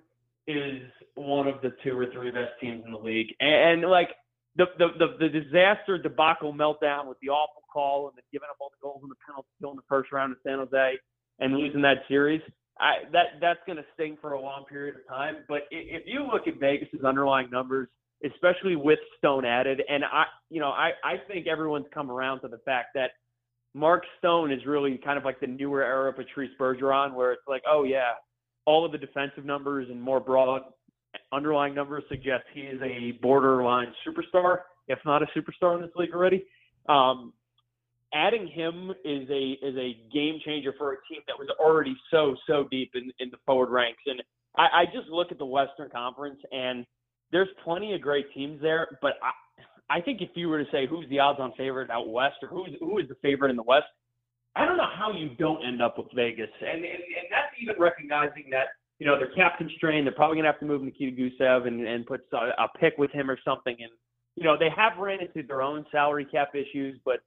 is one of the two or three best teams in the league, and, and like the, the the the disaster debacle meltdown with the awful call and then giving up all the goals in the penalty kill in the first round in San Jose and losing that series. I, that that's going to sting for a long period of time. But if you look at Vegas's underlying numbers, especially with Stone added, and I, you know, I I think everyone's come around to the fact that Mark Stone is really kind of like the newer era of Patrice Bergeron, where it's like, oh yeah, all of the defensive numbers and more broad underlying numbers suggest he is a borderline superstar, if not a superstar in this league already. Um, adding him is a is a game changer for a team that was already so so deep in, in the forward ranks. And I, I just look at the Western Conference, and there's plenty of great teams there. But I, I think if you were to say who's the odds-on favorite out west, or who's who is the favorite in the West, I don't know how you don't end up with Vegas. And and, and that's even recognizing that you know they're cap constrained. They're probably gonna have to move Nikita Gusev and and put a, pick with him or something. And you know they have ran into their own salary cap issues, but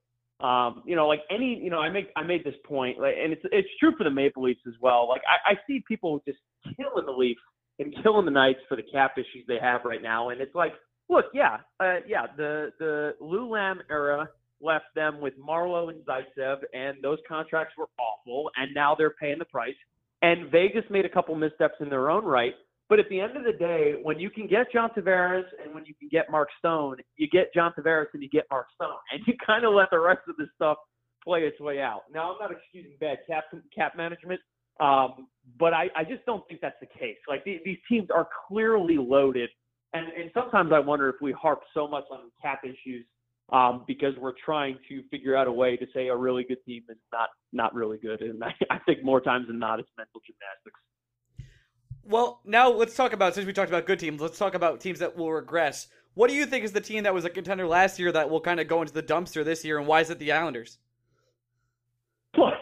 um, you know, like any, you know, I make I made this point, like, and it's it's true for the Maple Leafs as well. Like I, I see people just killing the Leafs and killing the Knights for the cap issues they have right now, and it's like, look, yeah, uh, yeah, the the Lou Lamb era left them with Marleau and Zaitsev, and those contracts were awful, and now they're paying the price. And Vegas made a couple missteps in their own right. But at the end of the day, when you can get John Tavares and when you can get Mark Stone, you get John Tavares and you get Mark Stone, and you kind of let the rest of the stuff play its way out. Now, I'm not excusing bad cap cap management, um, but I, I just don't think that's the case. Like these, these teams are clearly loaded, and and sometimes I wonder if we harp so much on cap issues um, because we're trying to figure out a way to say a really good team is not not really good, and I, I think more times than not it's mental gymnastics. Well, now let's talk about since we talked about good teams, let's talk about teams that will regress. What do you think is the team that was a contender last year that will kind of go into the dumpster this year, and why is it the Islanders? well,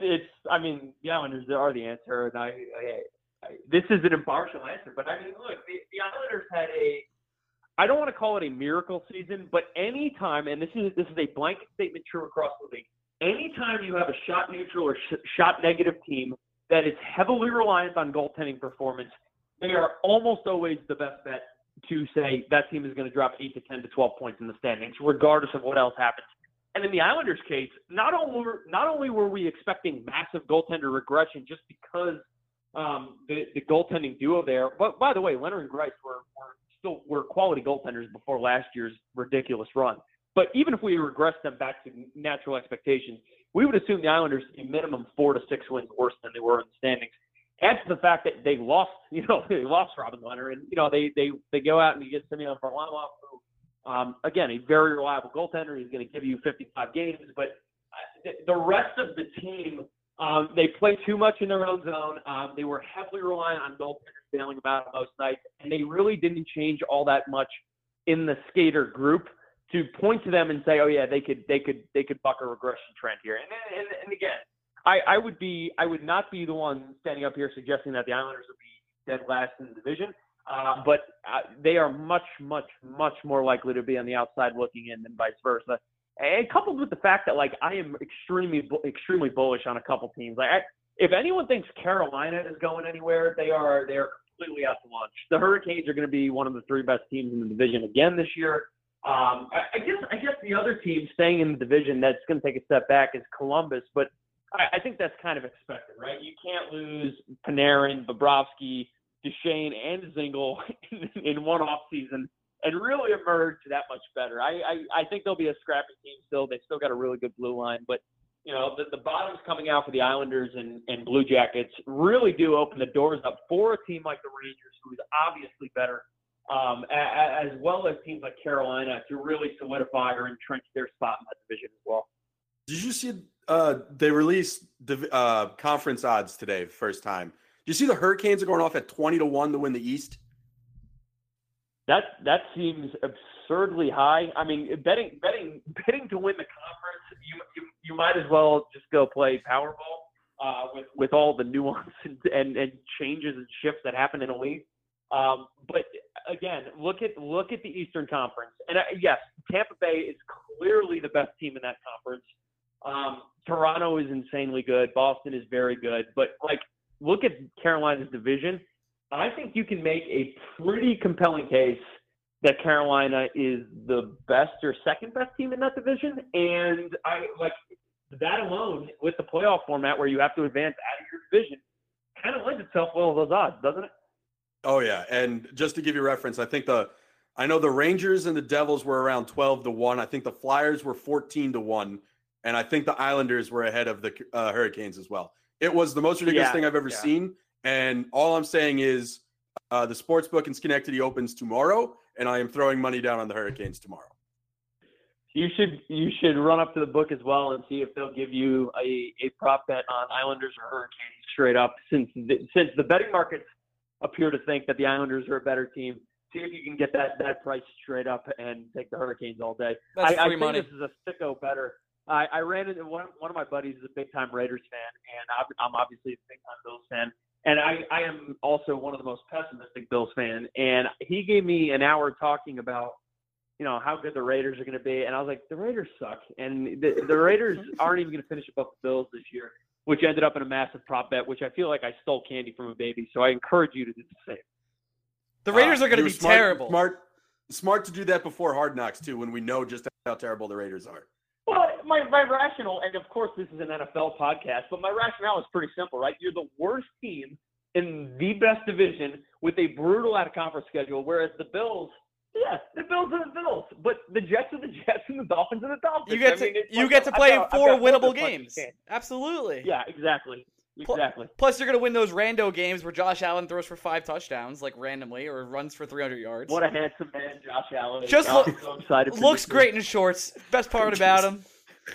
it's. I mean, the Islanders are the answer, and I, I, I this is an impartial answer, but I mean, look, the, the Islanders had a I don't want to call it a miracle season, but anytime, and this is this is a blanket statement true across the league, anytime you have a shot neutral or sh- shot negative team that is heavily reliant on goaltending performance, they are almost always the best bet to say that team is going to drop eight to ten to twelve points in the standings, regardless of what else happens. And in the Islanders' case, not only not only were we expecting massive goaltender regression just because um, the the goaltending duo there, but by the way, Lehner and Greiss were, were still were quality goaltenders before last year's ridiculous run. But even if we regress them back to natural expectations, we would assume the Islanders a minimum four to six wins worse than they were in the standings. Add to the fact that they lost, you know, they lost Robin Lehner, and you know they they they go out and you get Semyon Varlamov, who, um, again, a very reliable goaltender. He's going to give you 55 games, but uh, the rest of the team um, they play too much in their own zone. Um, they were heavily reliant on goaltenders bailing about most nights, and they really didn't change all that much in the skater group to point to them and say, "Oh yeah, they could, they could, they could buck a regression trend here." And and, and again, I, I would be, I would not be the one standing up here suggesting that the Islanders would be dead last in the division. Uh, but uh, they are much, much, much more likely to be on the outside looking in than vice versa and coupled with the fact that like I am extremely extremely bullish on a couple teams. Like I, if anyone thinks Carolina is going anywhere, they are they are completely out to lunch. The Hurricanes are going to be one of the three best teams in the division again this year. Um, I, I guess I guess the other team staying in the division that's going to take a step back is Columbus, but I, I think that's kind of expected, right? You can't lose Panarin, Bobrovsky, Duchene, and Dzingel in, in one off season and really emerge that much better. I, I, I think they'll be a scrappy team still. They've still got a really good blue line, but you know the, the bottoms coming out for the Islanders and, and Blue Jackets really do open the doors up for a team like the Rangers, who is obviously better, um, as, as well as teams like Carolina to really solidify or entrench their spot in that division as well. Did you see uh, they released the uh, conference odds today, first time? Did you see the Hurricanes are going off at twenty to one to win the East? That that seems absurdly high. I mean, betting betting betting to win the conference, you you, you might as well just go play Powerball uh, with with all the nuance and, and, and changes and shifts that happen in a league. Um, but again, look at look at the Eastern Conference, and uh, yes, Tampa Bay is clearly the best team in that conference. Um, Toronto is insanely good. Boston is very good, but like look at Carolina's division I think you can make a pretty compelling case that Carolina is the best or second best team in that division. And I like that alone with the playoff format where you have to advance out of your division kind of lends itself well to those odds, doesn't it? Oh yeah. And just to give you reference, I think the I know the Rangers and the Devils were around 12 to 1. I think the Flyers were 14 to 1. And I think the Islanders were ahead of the uh, Hurricanes as well. It was the most ridiculous yeah, thing I've ever yeah. seen. And all I'm saying is uh, the sports book in Schenectady opens tomorrow, and I am throwing money down on the Hurricanes tomorrow. You should you should run up to the book as well and see if they'll give you a, a prop bet on Islanders or Hurricanes straight up. Since the, since the betting markets appear to think that the Islanders are a better team, see if you can get that that price straight up and take the Hurricanes all day. That's I, free I money. think this is a sicko better. I, I ran into one one of my buddies is a big time Raiders fan, and I'm obviously a big time Bills fan and I, I am also one of the most pessimistic Bills fan. And he gave me an hour talking about, you know, how good the Raiders are going to be. And I was like, the Raiders suck. And the, the Raiders aren't even going to finish above the Bills this year, which ended up in a massive prop bet, which I feel like I stole candy from a baby. So I encourage you to do the same. The Raiders Uh, are going to be smart, terrible. Smart, smart to do that before Hard Knocks too, when we know just how terrible the Raiders are. My, my rational, and of course this is an NFL podcast, but my rationale is pretty simple, right? You're the worst team in the best division with a brutal out of conference schedule, whereas the Bills, yeah, the Bills are the Bills, but the Jets are the Jets and the Dolphins are the Dolphins. You get I mean, to you get to play got- four winnable games. Absolutely. Yeah, exactly, exactly. Plus, you're going to win those rando games where Josh Allen throws for five touchdowns, like randomly, or runs for 300 yards. What a handsome man, Josh Allen. is. Just look- so. Looks great in shorts. Best part about him.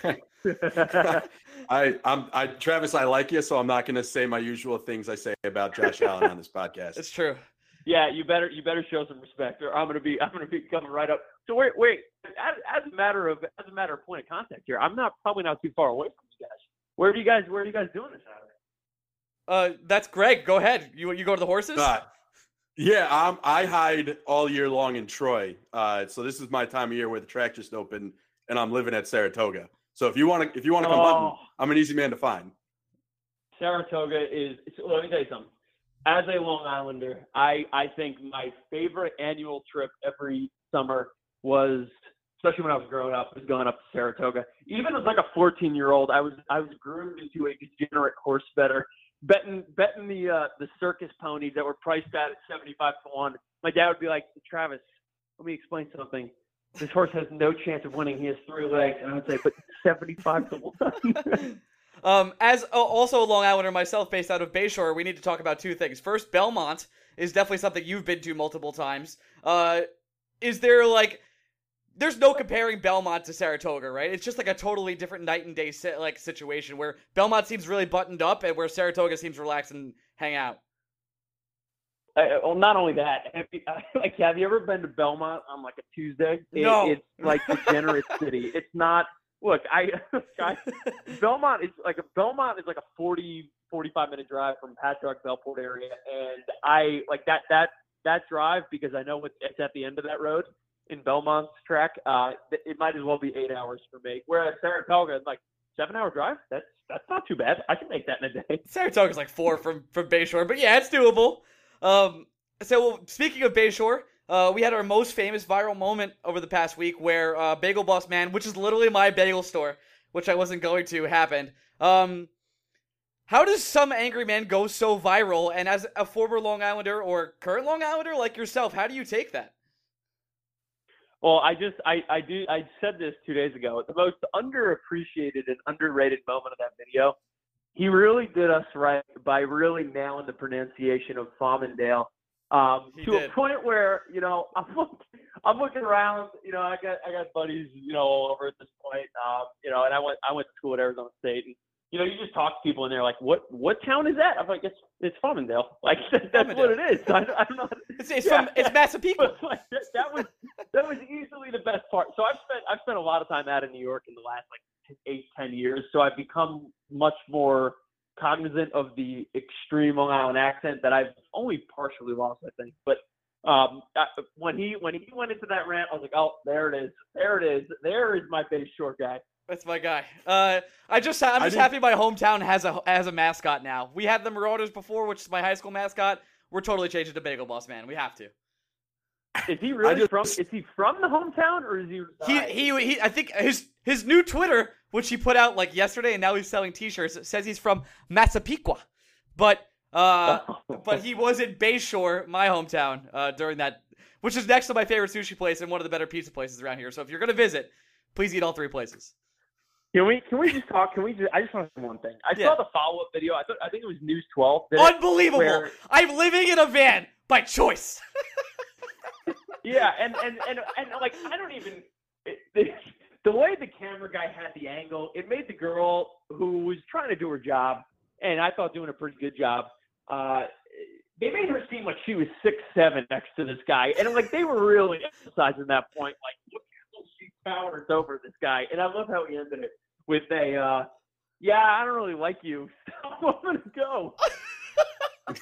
Year. I, I'm, I, Travis, I like you, so I'm not going to say my usual things I say about Josh Allen on this podcast. It's true. Yeah, you better you better show some respect, or I'm gonna be I'm gonna be coming right up. So wait, wait. As, as a matter of as a matter of point of contact here, I'm not probably not too far away from you guys. Where are you guys Where are you guys doing this Saturday? Uh, that's Greg. Go ahead. You you go to the horses? Uh, yeah, I'm, I hide all year long in Troy. Uh, so this is my time of year where the track just opened, and I'm living at Saratoga. So if you want to, if you want to come hunting, Oh. I'm an easy man to find. Saratoga is. Let me tell you something. As a Long Islander, I I think my favorite annual trip every summer was, especially when I was growing up, was going up to Saratoga. Even as like a 14 year old, I was I was groomed into a degenerate horse better, betting betting the uh, the circus ponies that were priced out at 75 to one. My dad would be like, Travis, let me explain something. This horse has no chance of winning. He has three legs, and I would say, but 75 to one. Um, as uh, also a Long Islander myself, based out of Bayshore, we need to talk about two things. First, Belmont is definitely something you've been to multiple times. Uh, is there like, there's no comparing Belmont to Saratoga, right? It's just like a totally different night and day si- like situation where Belmont seems really buttoned up and where Saratoga seems relaxed and hang out. Uh, well, not only that, have you, like, have you ever been to Belmont on like a Tuesday? It- No. it's like degenerate city. It's not. Look, I, I Belmont is like a Belmont is like a 40, 45 minute drive from Patrick Belport area, and I like that that that drive because I know it's, it's at the end of that road in Belmont's track. Uh, it might as well be eight hours for me. Whereas Saratoga, is like seven hour drive. That's that's not too bad. I can make that in a day. Saratoga's like four from from Bayshore, but yeah, it's doable. Um, so speaking of Bayshore, uh, we had our most famous viral moment over the past week where uh, Bagel Boss Man, which is literally my bagel store, which I wasn't going to, happened. Um, how does some angry man go so viral? And as a former Long Islander or current Long Islander like yourself, how do you take that? Well, I just I I do I said this two days ago. The most underappreciated and underrated moment of that video. He really did us right by really nailing the pronunciation of Farmingdale um, He to did. a point where you know I'm look, I'm looking around. You know, I got I got buddies you know all over at this point. Um, you know, and I went I went to school at Arizona State, and you know you just talk to people and they're like, what what town is that? I'm like, it's it's Farmingdale. Like that's what it is. I, I don't know. It's, it's Yeah. from it's Massapequa. Like, that, that was that was easily the best part. So I've spent I've spent a lot of time out in New York in the last like eight ten years. So I've become much more cognizant of the extreme Long Island accent that I've only partially lost, I think. But um, I, when he when he went into that rant, I was like, oh, there it is, there it is, there is my Bayshore guy. That's my guy. Uh, I just I'm just didn't- happy my hometown has a has a mascot now. We had the Marauders before, which is my high school mascot. We're totally changing to Bagel Boss Man. We have to. Is he really just- from? Is he from the hometown or is he? He he he. I think his his new Twitter, which he put out like yesterday, and now he's selling T-shirts. Says he's from Massapequa, but uh, but he was in Bayshore, my hometown, uh, during that, which is next to my favorite sushi place and one of the better pizza places around here. So if you're gonna visit, please eat all three places. Can we can we just talk? Can we just? I just want to say one thing. I Yeah. saw the follow up video. I thought I think it was News 12. did it, Unbelievable! where- I'm living in a van by choice. Yeah, and and and and like I don't even it, the, the way the camera guy had the angle, it made the girl who was trying to do her job, and I thought doing a pretty good job. Uh, they made her seem like she was six seven next to this guy, and like they were really emphasizing that point. Like, look how she towers over this guy, and I love how he ended it with a, uh, "Yeah, I don't really like you, so I'm gonna go."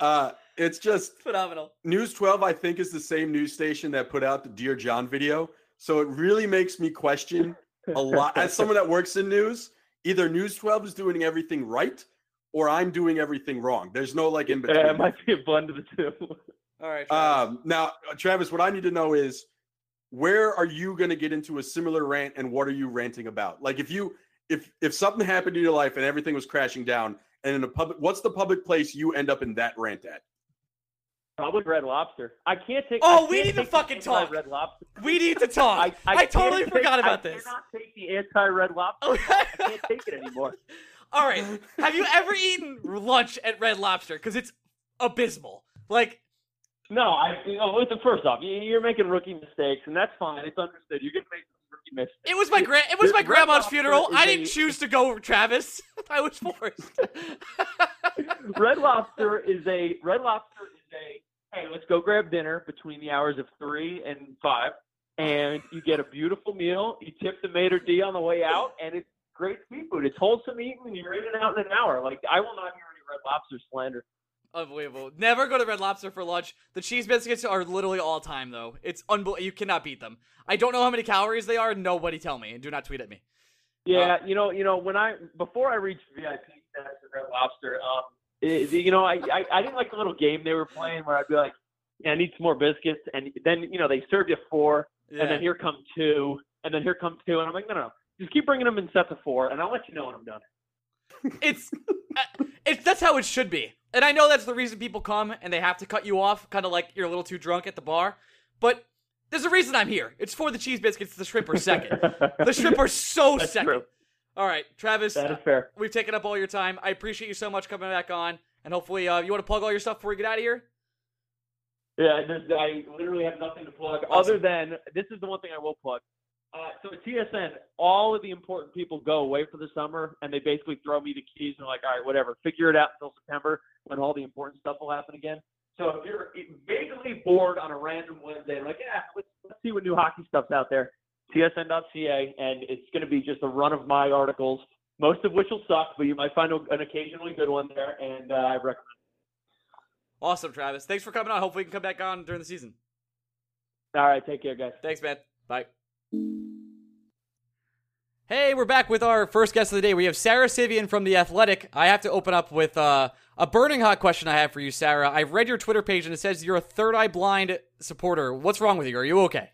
Uh, it's just Phenomenal. News 12, I think, is the same news station that put out the Dear John video. So it really makes me question a lot. As someone that works in news, either News 12 is doing everything right or I'm doing everything wrong. There's no like in between. Yeah, it might be a blend of the two. All right. Travis. Um, now, uh, Travis, what I need to know is where are you going to get into a similar rant, and what are you ranting about? Like, if you if if something happened in your life and everything was crashing down, and in a public, what's the public place you end up in that rant at? Probably Red Lobster. I can't take. Oh, we can't need to fucking talk. Red Lobster. we need to talk. I, can't totally take- forgot about I this. cannot take the anti-Red Lobster. I can't take it anymore. All right. Have you ever eaten lunch at Red Lobster? Because it's abysmal. Like, No, I. Know, listen, first off, you- you're making rookie mistakes, and that's fine. It's understood. You're gonna make rookie mistakes. it was my gra- It was my Red grandma's Lobster funeral. I didn't choose to go, Travis. I was forced. Red Lobster is a Red Lobster is a hey, let's go grab dinner between the hours of three and five, and you get a beautiful meal. You tip the maitre d on the way out, and it's great seafood. It's wholesome eating, and you're in and out in an hour. Like I will not hear any Red Lobster slander. Unbelievable. Never go to Red Lobster for lunch. The cheese biscuits are literally all time, though. It's unbelievable. You cannot beat them. I don't know how many calories they are. Nobody tell me, and do not tweet at me. Yeah, you know, you know, when I before I reached VIP status at Red Lobster, um, it, you know, I, I I didn't like the little game they were playing where I'd be like, yeah, I need some more biscuits, and then you know they serve you four, Yeah. and then here come two, and then here come two, and I'm like, no, no, no, just keep bringing them in sets of four, and I'll let you know when I'm done. it's uh, it's that's how it should be. And I know that's the reason people come and they have to cut you off, kind of like you're a little too drunk at the bar. But there's a reason I'm here. It's for the cheese biscuits. The shrimp are second. the shrimp are so That's second. true. All right, Travis. That is fair. We've taken up all your time. I appreciate you so much coming back on. And hopefully, uh, you want to plug all your stuff before we get out of here. Yeah, I literally have nothing to plug Awesome. other than this is the one thing I will plug. Uh, so at TSN, all of the important people go away for the summer, and they basically throw me the keys and are like, all right, whatever, figure it out until September when all the important stuff will happen again. So if you're vaguely bored on a random Wednesday, like, yeah, let's, let's see what new hockey stuff's out there, tsn.ca, and it's going to be just a run of my articles, most of which will suck, but you might find an occasionally good one there, and uh, I recommend. Awesome, Travis. Thanks for coming on. Hopefully, you can come back on during the season. All right, take care, guys. Thanks, man. Bye. Hey, we're back with our first guest of the day. We have Sara Civian from The Athletic. I have to open up with uh, a burning hot question I have for you, Sara. I've read your Twitter page and it says you're a third eye blind supporter. What's wrong with you? Are you okay?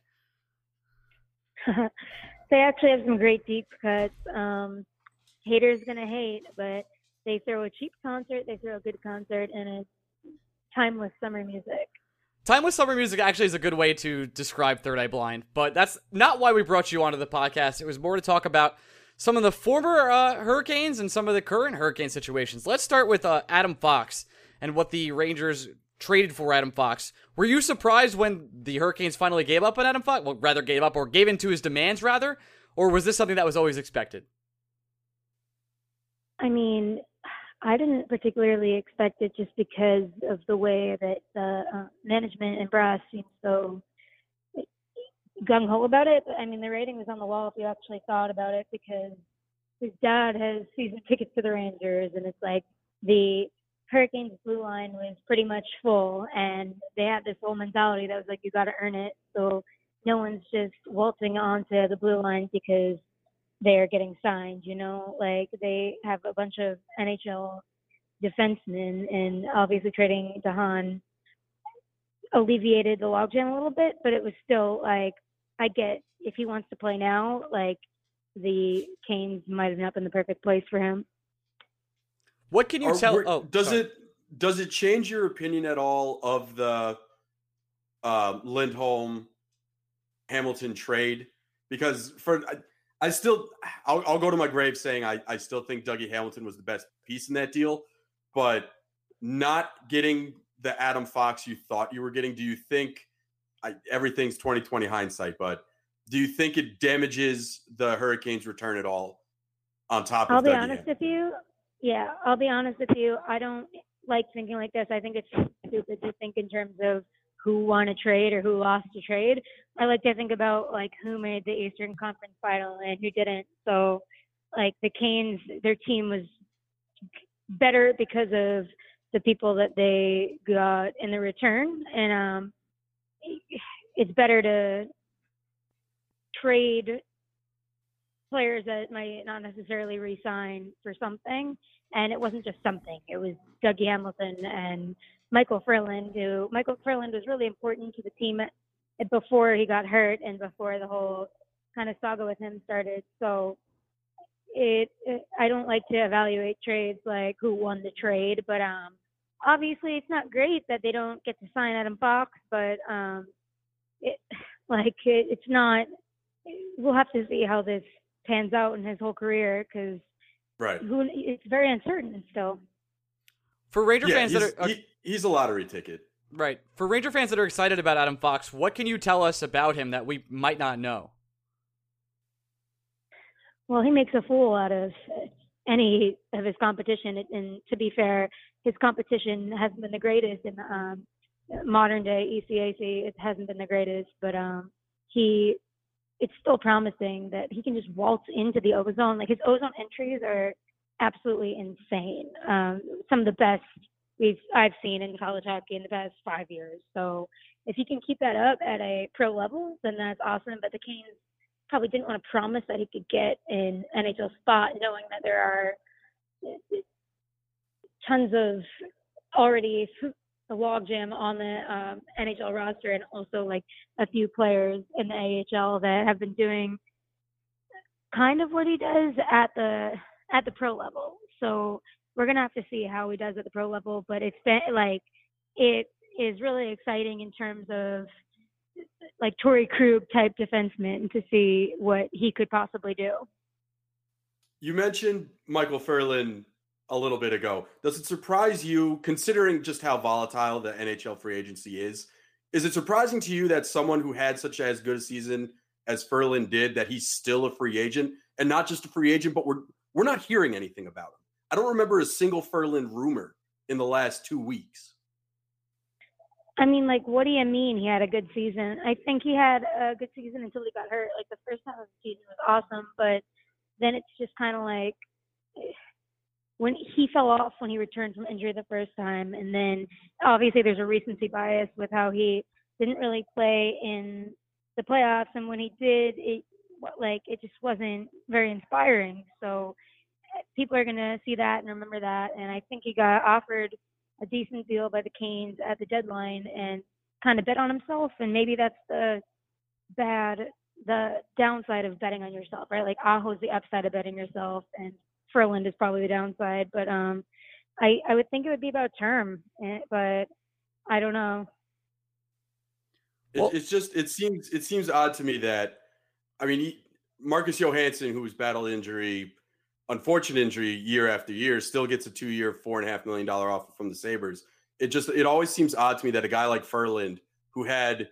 they actually have some great deep cuts. Um, haters gonna hate, but they throw a cheap concert, they throw a good concert, and it's timeless summer music. Timeless summer music actually is a good way to describe Third Eye Blind, but that's not why we brought you onto the podcast. It was more to talk about some of the former uh, hurricanes and some of the current hurricane situations. Let's start with uh, Adam Fox and what the Rangers traded for Adam Fox. Were you surprised when the Hurricanes finally gave up on Adam Fox? Well, rather gave up or gave in to his demands, rather, or was this something that was always expected? I mean, I didn't particularly expect it just because of the way that the uh, management and brass seemed so gung ho about it. But I mean, the rating was on the wall if you actually thought about it because his dad has season tickets to the Rangers, and it's like the Hurricanes blue line was pretty much full, and they had this whole mentality that was like, you got to earn it. So no one's just waltzing onto the blue line because they're getting signed, you know, like they have a bunch of NHL defensemen and obviously trading de Haan alleviated the logjam a little bit, but it was still like I get if he wants to play now, like the Canes might have not been the perfect place for him. What can you Are- tell? were- Oh, does sorry. it does it change your opinion at all of the uh, Lindholm Hamilton trade? Because for I, I still I'll, I'll go to my grave saying I, I still think Dougie Hamilton was the best piece in that deal, but not getting the Adam Fox you thought you were getting. Do you think I, everything's twenty twenty hindsight? But do you think it damages the Hurricanes' return at all? On top of I'll be Dougie honest Hamilton? with you. Yeah, I'll be honest with you. I don't like thinking like this. I think it's stupid to think in terms of who won a trade or who lost a trade. I like to think about like who made the Eastern Conference final and who didn't. So, like the Canes, their team was better because of the people that they got in the return, and um, it's better to trade players that might not necessarily re-sign for something. And it wasn't just something; it was Dougie Hamilton and Michael Ferland, who Michael Ferland was really important to the team before he got hurt and before the whole kind of saga with him started. So it, it I don't like to evaluate trades like who won the trade, but um obviously it's not great that they don't get to sign Adam Fox, but um it like it, it's not we'll have to see how this pans out in his whole career because Right. who it's very uncertain still. For Ranger Yeah, fans he's, that are he- he's a lottery ticket. right, for Ranger fans that are excited about Adam Fox, what can you tell us about him that we might not know? Well, he makes a fool out of any of his competition, and to be fair, his competition hasn't been the greatest in um, modern day ECAC. It hasn't been the greatest, but um, he it's still promising that he can just waltz into the ozone. Like his ozone entries are absolutely insane. Um, some of the best we've I've seen in college hockey in the past five years. So if he can keep that up at a pro level, then that's awesome. But the Canes probably didn't want to promise that he could get an NHL spot, knowing that there are tons of already a logjam on the um, NHL roster, and also like a few players in the AHL that have been doing kind of what he does at the at the pro level. So we're gonna have to see how he does at the pro level, but it's been like it is really exciting in terms of like Torrey Krug type defenseman to see what he could possibly do. You mentioned Michael Ferland a little bit ago. Does it surprise you, considering just how volatile the NHL free agency is? Is it surprising to you that someone who had such as good a season as Ferland did, that he's still a free agent, and not just a free agent, but we're we're not hearing anything about him? I don't remember a single Ferland rumor in the last two weeks. I mean, like, what do you mean he had a good season? I think he had a good season until he got hurt. Like, the first half of the season was awesome, but then it's just kind of like when he fell off when he returned from injury the first time, and then obviously there's a recency bias with how he didn't really play in the playoffs, and when he did, it like it just wasn't very inspiring. So eh, people are gonna see that and remember that, and I think he got offered a decent deal by the Canes at the deadline and kind of bet on himself, and maybe that's the bad the downside of betting on yourself, right? Like Aho's the upside of betting yourself, and Ferland is probably the downside. But um, I I would think it would be about term, eh, but I don't know. It, Well- it's just it seems it seems odd to me that I mean he, Marcus Johansson, who's battled injury, unfortunate injury year after year, still gets a two year, four and a half million dollar offer from the Sabres. It just it always seems odd to me that a guy like Ferland, who had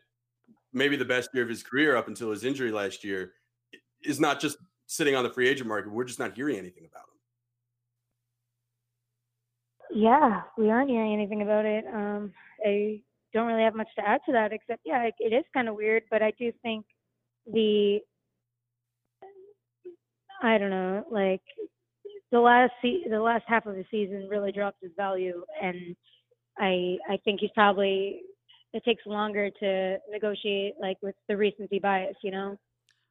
maybe the best year of his career up until his injury last year, is not just sitting on the free agent market. We're just not hearing anything about him. Yeah, we aren't hearing anything about it. Um, I don't really have much to add to that, except yeah, it, it is kind of weird. But I do think the I don't know, like the last se- the last half of the season really dropped his value, and I I think he's probably it takes longer to negotiate like with the recency bias, you know.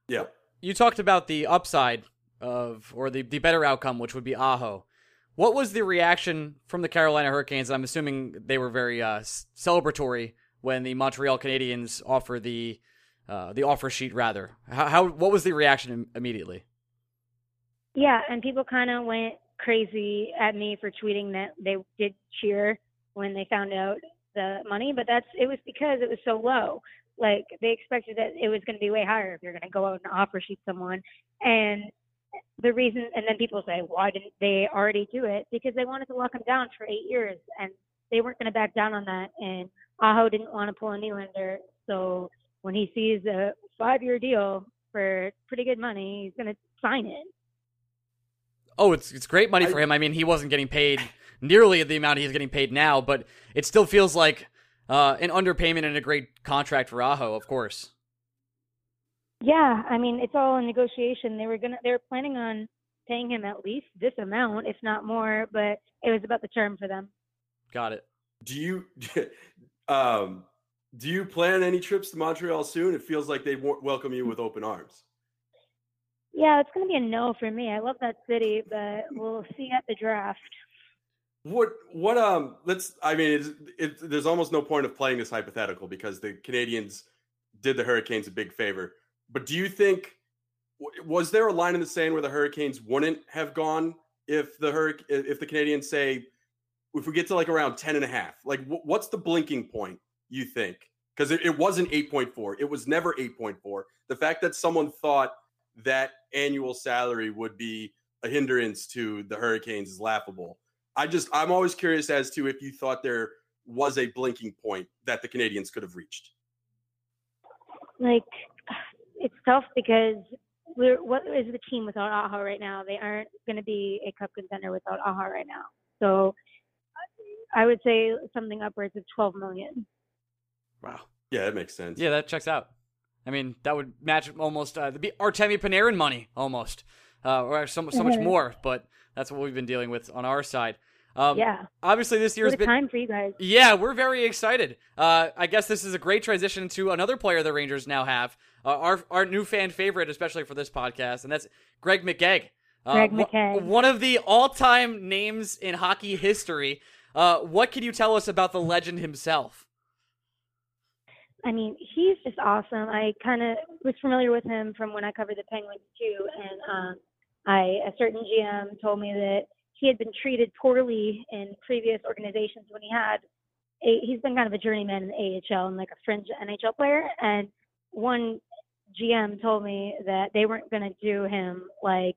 Yeah. You talked about the upside of, or the, the better outcome, which would be Aho. What was the reaction from the Carolina Hurricanes? I'm assuming they were very uh, celebratory when the Montreal Canadiens offered the uh, the offer sheet. Rather, how, how what was the reaction immediately? Yeah, and people kind of went crazy at me for tweeting that they did cheer when they found out the money, but that's it was because it was so low. Like they expected that it was going to be way higher if you're going to go out and offer sheet someone, and the reason, and then people say, why didn't they already do it? Because they wanted to lock him down for eight years, and they weren't going to back down on that. And Aho didn't want to pull a Nylander, so when he sees a five-year deal for pretty good money, he's going to sign it. Oh, it's it's great money for him. I mean, he wasn't getting paid nearly the amount he's getting paid now, but it still feels like uh, an underpayment and a great contract for Aho, of course. Yeah, I mean it's all a negotiation. They were gonna they were planning on paying him at least this amount, if not more, but it was about the term for them. Got it. Do you um do you plan any trips to Montreal soon? It feels like they welcome you with open arms. Yeah, it's gonna be a no for me. I love that city, but we'll see at the draft. What what um let's I mean it's, it, there's almost no point of playing this hypothetical because the Canadiens did the Hurricanes a big favor. But do you think was there a line in the sand where the Hurricanes wouldn't have gone if the Hurric- if the Canadiens say if we get to like around 10 and a half? Like what's the blinking point you think? Because it, it wasn't 8.4 it was never 8.4 the fact that someone thought that annual salary would be a hindrance to the hurricanes is laughable. I just i'm always curious as to if you thought there was a blinking point that the Canadiens could have reached. Like it's tough because we're what is the team without Aho right now? They aren't going to be a cup contender without Aho right now. So I would say something upwards of 12 million. Wow. Yeah, that makes sense. Yeah, that checks out. I mean, that would match almost uh, the Artemi Panarin money almost, uh, or so, so much more. But that's what we've been dealing with on our side. Um, yeah. Obviously, this year's been time for you guys. Yeah, we're very excited. Uh, I guess this is a great transition to another player the Rangers now have, uh, our our new fan favorite, especially for this podcast, and that's Greg McKegg. Uh, Greg McKegg, one of the all-time names in hockey history. Uh, what can you tell us about the legend himself? I mean, he's just awesome. I kind of was familiar with him from when I covered the Penguins too, and um, I a certain GM told me that he had been treated poorly in previous organizations when he had a, he's been kind of a journeyman in the AHL and like a fringe NHL player. And one GM told me that they weren't going to do him like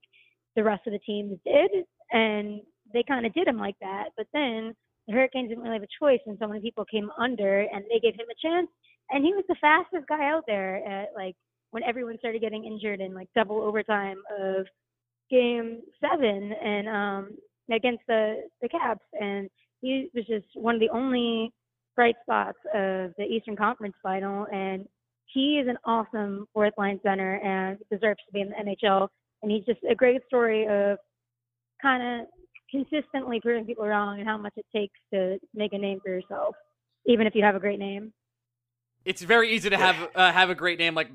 the rest of the teams did. And they kind of did him like that. But then the Hurricanes didn't really have a choice and so many people came under and they gave him a chance. And he was the fastest guy out there at like when everyone started getting injured in like double overtime of game seven. And um against the the Caps, and he was just one of the only bright spots of the Eastern Conference Final. And he is an awesome fourth line center and deserves to be in the NHL. And he's just a great story of kind of consistently proving people wrong and how much it takes to make a name for yourself, even if you have a great name. It's very easy to have uh, have a great name like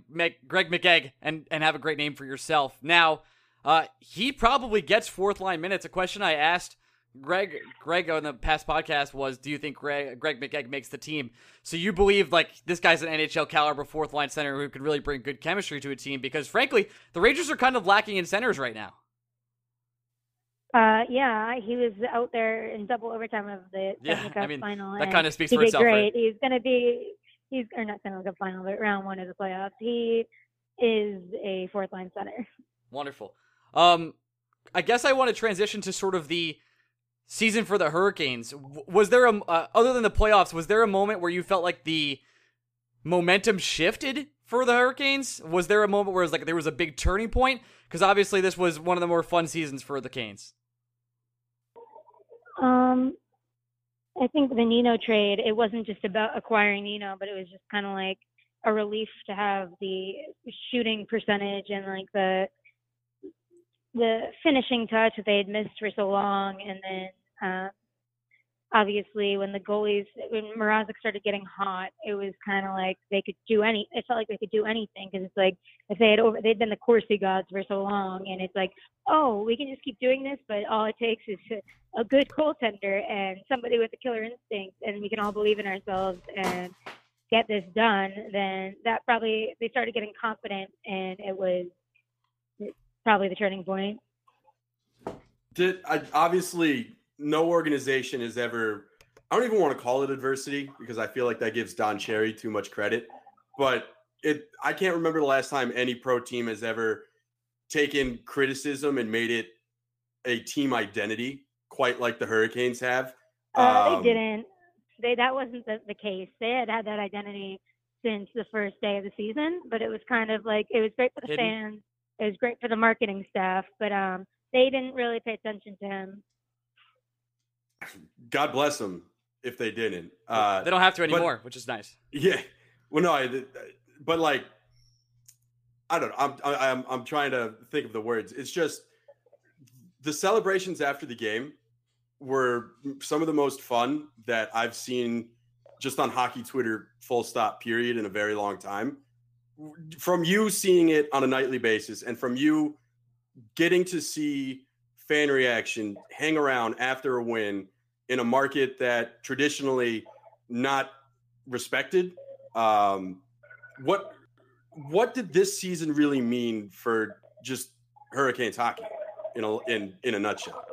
Greg McKegg and and have a great name for yourself. Now, uh, he probably gets fourth line minutes. A question I asked Greg Greg on the past podcast was, "Do you think Greg Greg McKegg makes the team?" So you believe like this guy's an NHL caliber fourth line center who could really bring good chemistry to a team? Because frankly, the Rangers are kind of lacking in centers right now. Uh, yeah, he was out there in double overtime of the yeah, Cup I mean, final. That kind of speaks for itself. Great. Right? He's gonna be he's or not Stanley Cup final, but round one of the playoffs. He is a fourth line center. Wonderful. Um, I guess I want to transition to sort of the season for the Hurricanes. Was there a uh, other than the playoffs? Was there a moment where you felt like the momentum shifted for the Hurricanes? Was there a moment where it was like there was a big turning point? Because obviously this was one of the more fun seasons for the Canes. Um, I think the Nino trade. It wasn't just about acquiring Nino, but it was just kind of like a relief to have the shooting percentage and like the the finishing touch that they had missed for so long, and then uh, obviously when the goalies when Mrazek started getting hot, it was kind of like they could do any. It felt like they could do anything because it's like if they had over they'd been the Corsi gods for so long, and it's like oh we can just keep doing this, but all it takes is a good goaltender and somebody with a killer instinct, and we can all believe in ourselves and get this done. Then that probably they started getting confident, and it was probably the turning point. Did I, obviously no organization has ever. I don't even want to call it adversity because I feel like that gives Don Cherry too much credit. But it, I can't remember the last time any pro team has ever taken criticism and made it a team identity, quite like the Hurricanes have. Uh, um, they didn't. They that wasn't the, the case. They had had that identity since the first day of the season, but it was kind of like it was great for the hidden. fans it was great for the marketing staff, but um, they didn't really pay attention to him. God bless them if they didn't. Uh, they don't have to anymore, but, which is nice. Yeah. Well, no, I, but like, I don't know. I'm, I'm, I'm trying to think of the words. It's just the celebrations after the game were some of the most fun that I've seen just on hockey Twitter, full stop, period, in a very long time from you seeing it on a nightly basis and from you getting to see fan reaction hang around after a win in a market that traditionally not respected. Um, what what did this season really mean for just Hurricanes hockey in a in in a nutshell?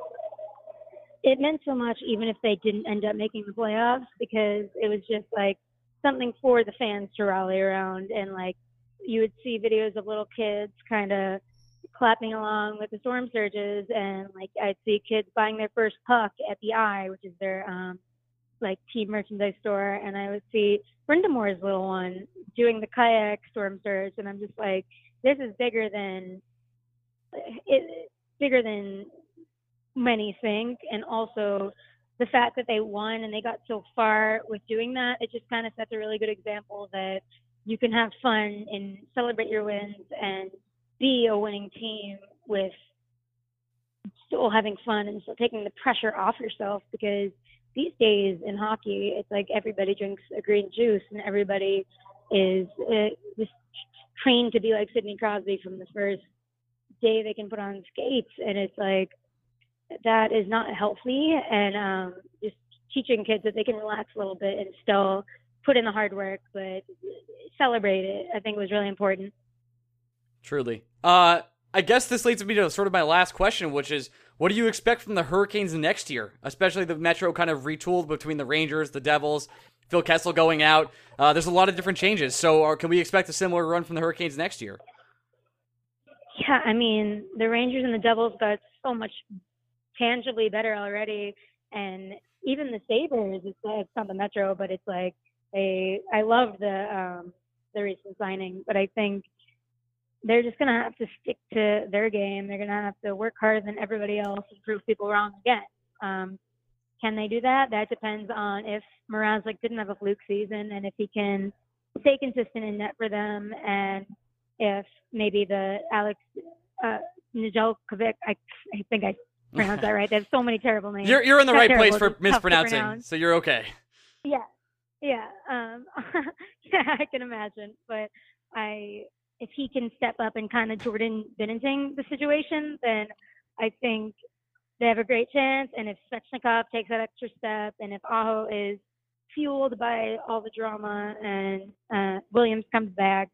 It meant so much, even if they didn't end up making the playoffs, because it was just like something for the fans to rally around, and like you would see videos of little kids kind of clapping along with the storm surges and like I'd see kids buying their first puck at the Eye, which is their um like team merchandise store and I would see Brenda Moore's little one doing the kayak storm surge and I'm just like, this is bigger than it bigger than many think and also the fact that they won and they got so far with doing that, it just kind of sets a really good example that you can have fun and celebrate your wins and be a winning team with still having fun and still taking the pressure off yourself because these days in hockey it's like everybody drinks a green juice and everybody is uh, just trained to be like Sidney Crosby from the first day they can put on skates. And it's like that is not healthy. And um just teaching kids that they can relax a little bit and still put in the hard work but celebrate it i think was really important Truly. Uh, I guess this leads me to sort of my last question, which is, what do you expect from the Hurricanes next year? Especially the Metro kind of retooled between the Rangers, the Devils, Phil Kessel going out. Uh, there's a lot of different changes. So, are, can we expect a similar run from the Hurricanes next year? Yeah, I mean, the Rangers and the Devils got so much tangibly better already, and even the Sabres. It's, it's not the Metro, but it's like a. I love the um, the recent signing, but I think they're just going to have to stick to their game. They're going to have to work harder than everybody else and prove people wrong again. Um, can they do that? That depends on if Mrazek didn't have a fluke season and if he can stay consistent in net for them, and if maybe the Alex uh, Nedeljkovic, I, I think I pronounced that right. They have so many terrible names. You're you're in the Not right terrible, place for just tough to mispronouncing, so you're okay. Yeah, yeah, um, yeah. I can imagine, but I, if he can step up and kind of Jordan Binnington the situation, then I think they have a great chance. And if Svechnikov takes that extra step, and if Aho is fueled by all the drama, and uh, Williams comes back,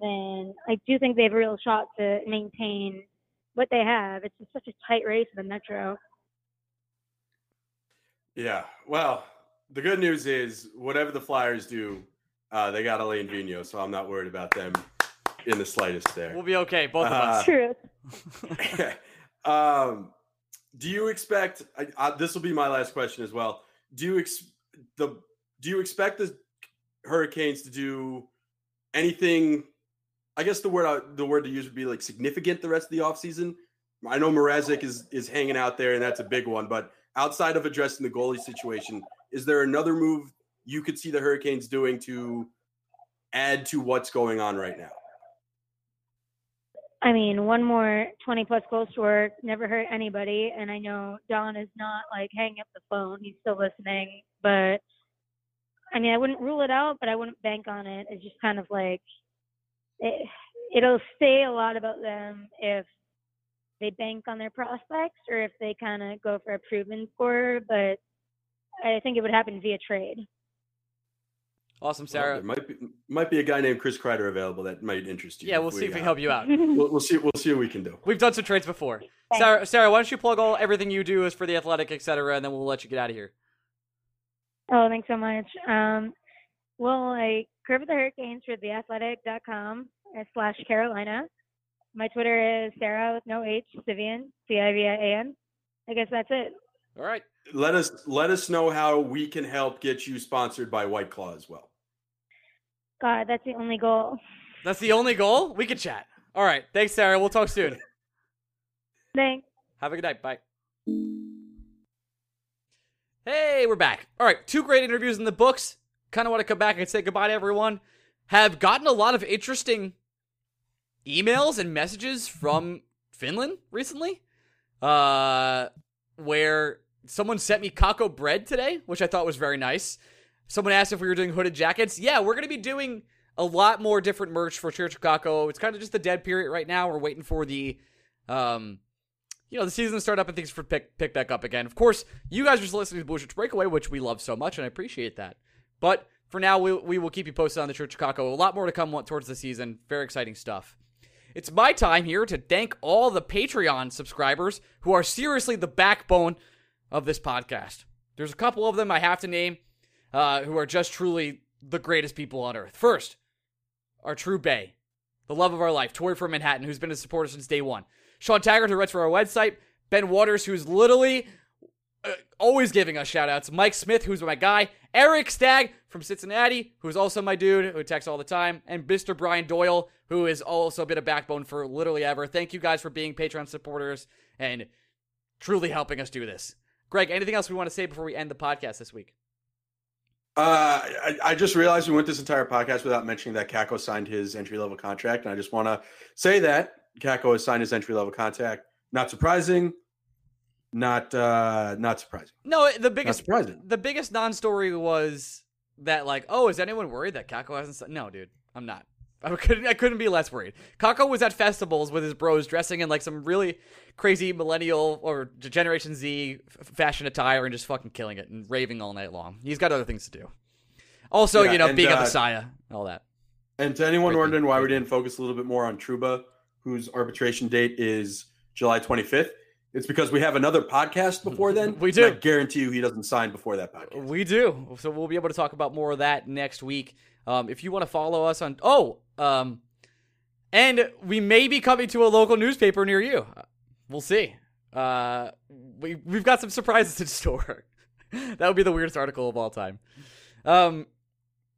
then I do think they have a real shot to maintain what they have. It's just such a tight race in the Metro. Yeah. Well, the good news is whatever the Flyers do, uh, they got Alain Vigneault, so I'm not worried about them in the slightest there. We'll be okay, both of Uh, us. True. um, do you expect? I, I, this will be my last question as well. Do you ex, the Do you expect the Hurricanes to do anything? I guess the word I, the word to use would be like significant the rest of the offseason. I know Mrazek is is hanging out there, and that's a big one. But outside of addressing the goalie situation, is there another move you could see the Hurricanes doing to add to what's going on right now? I mean, one more 20 plus goal scorer never hurt anybody. And I know Don is not like hanging up the phone. He's still listening. But I mean, I wouldn't rule it out, but I wouldn't bank on it. It's just kind of like it, it'll say a lot about them if they bank on their prospects or if they kind of go for a proven scorer. But I think it would happen via trade. Awesome, Well, Sara. there might be might be a guy named Chris Kreider available that might interest you. Yeah, we'll see if we uh, can help you out. We'll, we'll see. We'll see what we can do. We've done some trades before. Sara, Sara, why don't you plug all everything you do is for the athletic, etc., and then we'll let you get out of here. Oh, thanks so much. Um, well, I cover the Hurricanes for theathletic.com uh, slash Carolina. My Twitter is Sara with no H, Civian, C-I-V-I-A-N. I guess that's it. All right. Let us let us know how we can help get you sponsored by White Claw as well. God, that's the only goal. That's the only goal. We can chat. All right. Thanks, Sara. We'll talk soon. Thanks. Have a good night. Bye. Hey, we're back. All right, two great interviews in the books. Kind of want to come back and say goodbye to everyone. Have gotten a lot of interesting emails and messages from Finland recently. Uh, where someone sent me Kakko bread today, which I thought was very nice. Someone asked if we were doing hooded jackets. Yeah, we're going to be doing a lot more different merch for Church of Kakko. It's kind of just the dead period right now. We're waiting for the um you know, the season to start up and things for pick pick back up again. Of course, you guys are just listening to Blue Shirts Breakaway, which we love so much, and I appreciate that. But for now, we, we will keep you posted on the Church of Kakko. A lot more to come towards the season. Very exciting stuff. It's my time here to thank all the Patreon subscribers who are seriously the backbone of this podcast. There's a couple of them I have to name uh, who are just truly the greatest people on earth. First, our true Bay, the love of our life, Tori from Manhattan, who's been a supporter since day one. Sean Taggart, who writes for our website. Ben Waters, who's literally uh, always giving us shout outs. Mike Smith, who's my guy. Eric Stagg from Cincinnati, who's also my dude, who texts all the time. And Mr. Brian Doyle, who has also been a backbone for literally ever. Thank you guys for being Patreon supporters and truly helping us do this. Greg, anything else we want to say before we end the podcast this week? Uh, I, I, just realized we went this entire podcast without mentioning that Kakko signed his entry level contract, and I just want to say that Kakko has signed his entry level contract. Not surprising. Not uh not surprising. No, the biggest surprising. The biggest non-story was that like, oh, is anyone worried that Kakko hasn't? Signed? No, dude, I'm not. I couldn't. I couldn't be less worried. Kakko was at festivals with his bros, dressing in like some really crazy millennial or Generation Z fashion attire, and just fucking killing it and raving all night long. He's got other things to do. Also, yeah, you know, and, being uh, a messiah, all that. And to anyone wondering why we didn't focus a little bit more on Trouba, whose arbitration date is July 25th, it's because we have another podcast before then. we do. I guarantee you he doesn't sign before that podcast. We do. So we'll be able to talk about more of that next week. Um, if you want to follow us on, oh, um, and we may be coming to a local newspaper near you. We'll see. Uh, we we've got some surprises in store. that would be the weirdest article of all time. Um,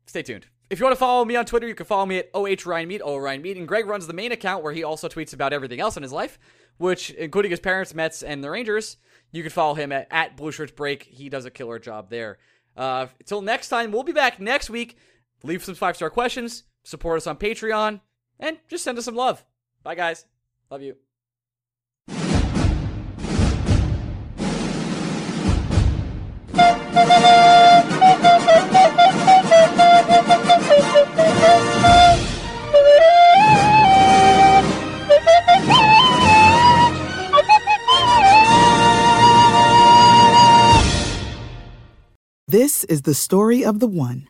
stay tuned. If you want to follow me on Twitter, you can follow me at OH Ryan Mead, O Ryan Mead. And Greg runs the main account where he also tweets about everything else in his life, which including his parents, Mets, and the Rangers. You can follow him at, at Blue Shirts Break. He does a killer job there. Uh, until next time, we'll be back next week. Leave some five star questions, support us on Patreon, and just send us some love. Bye, guys. Love you. This is the story of the one.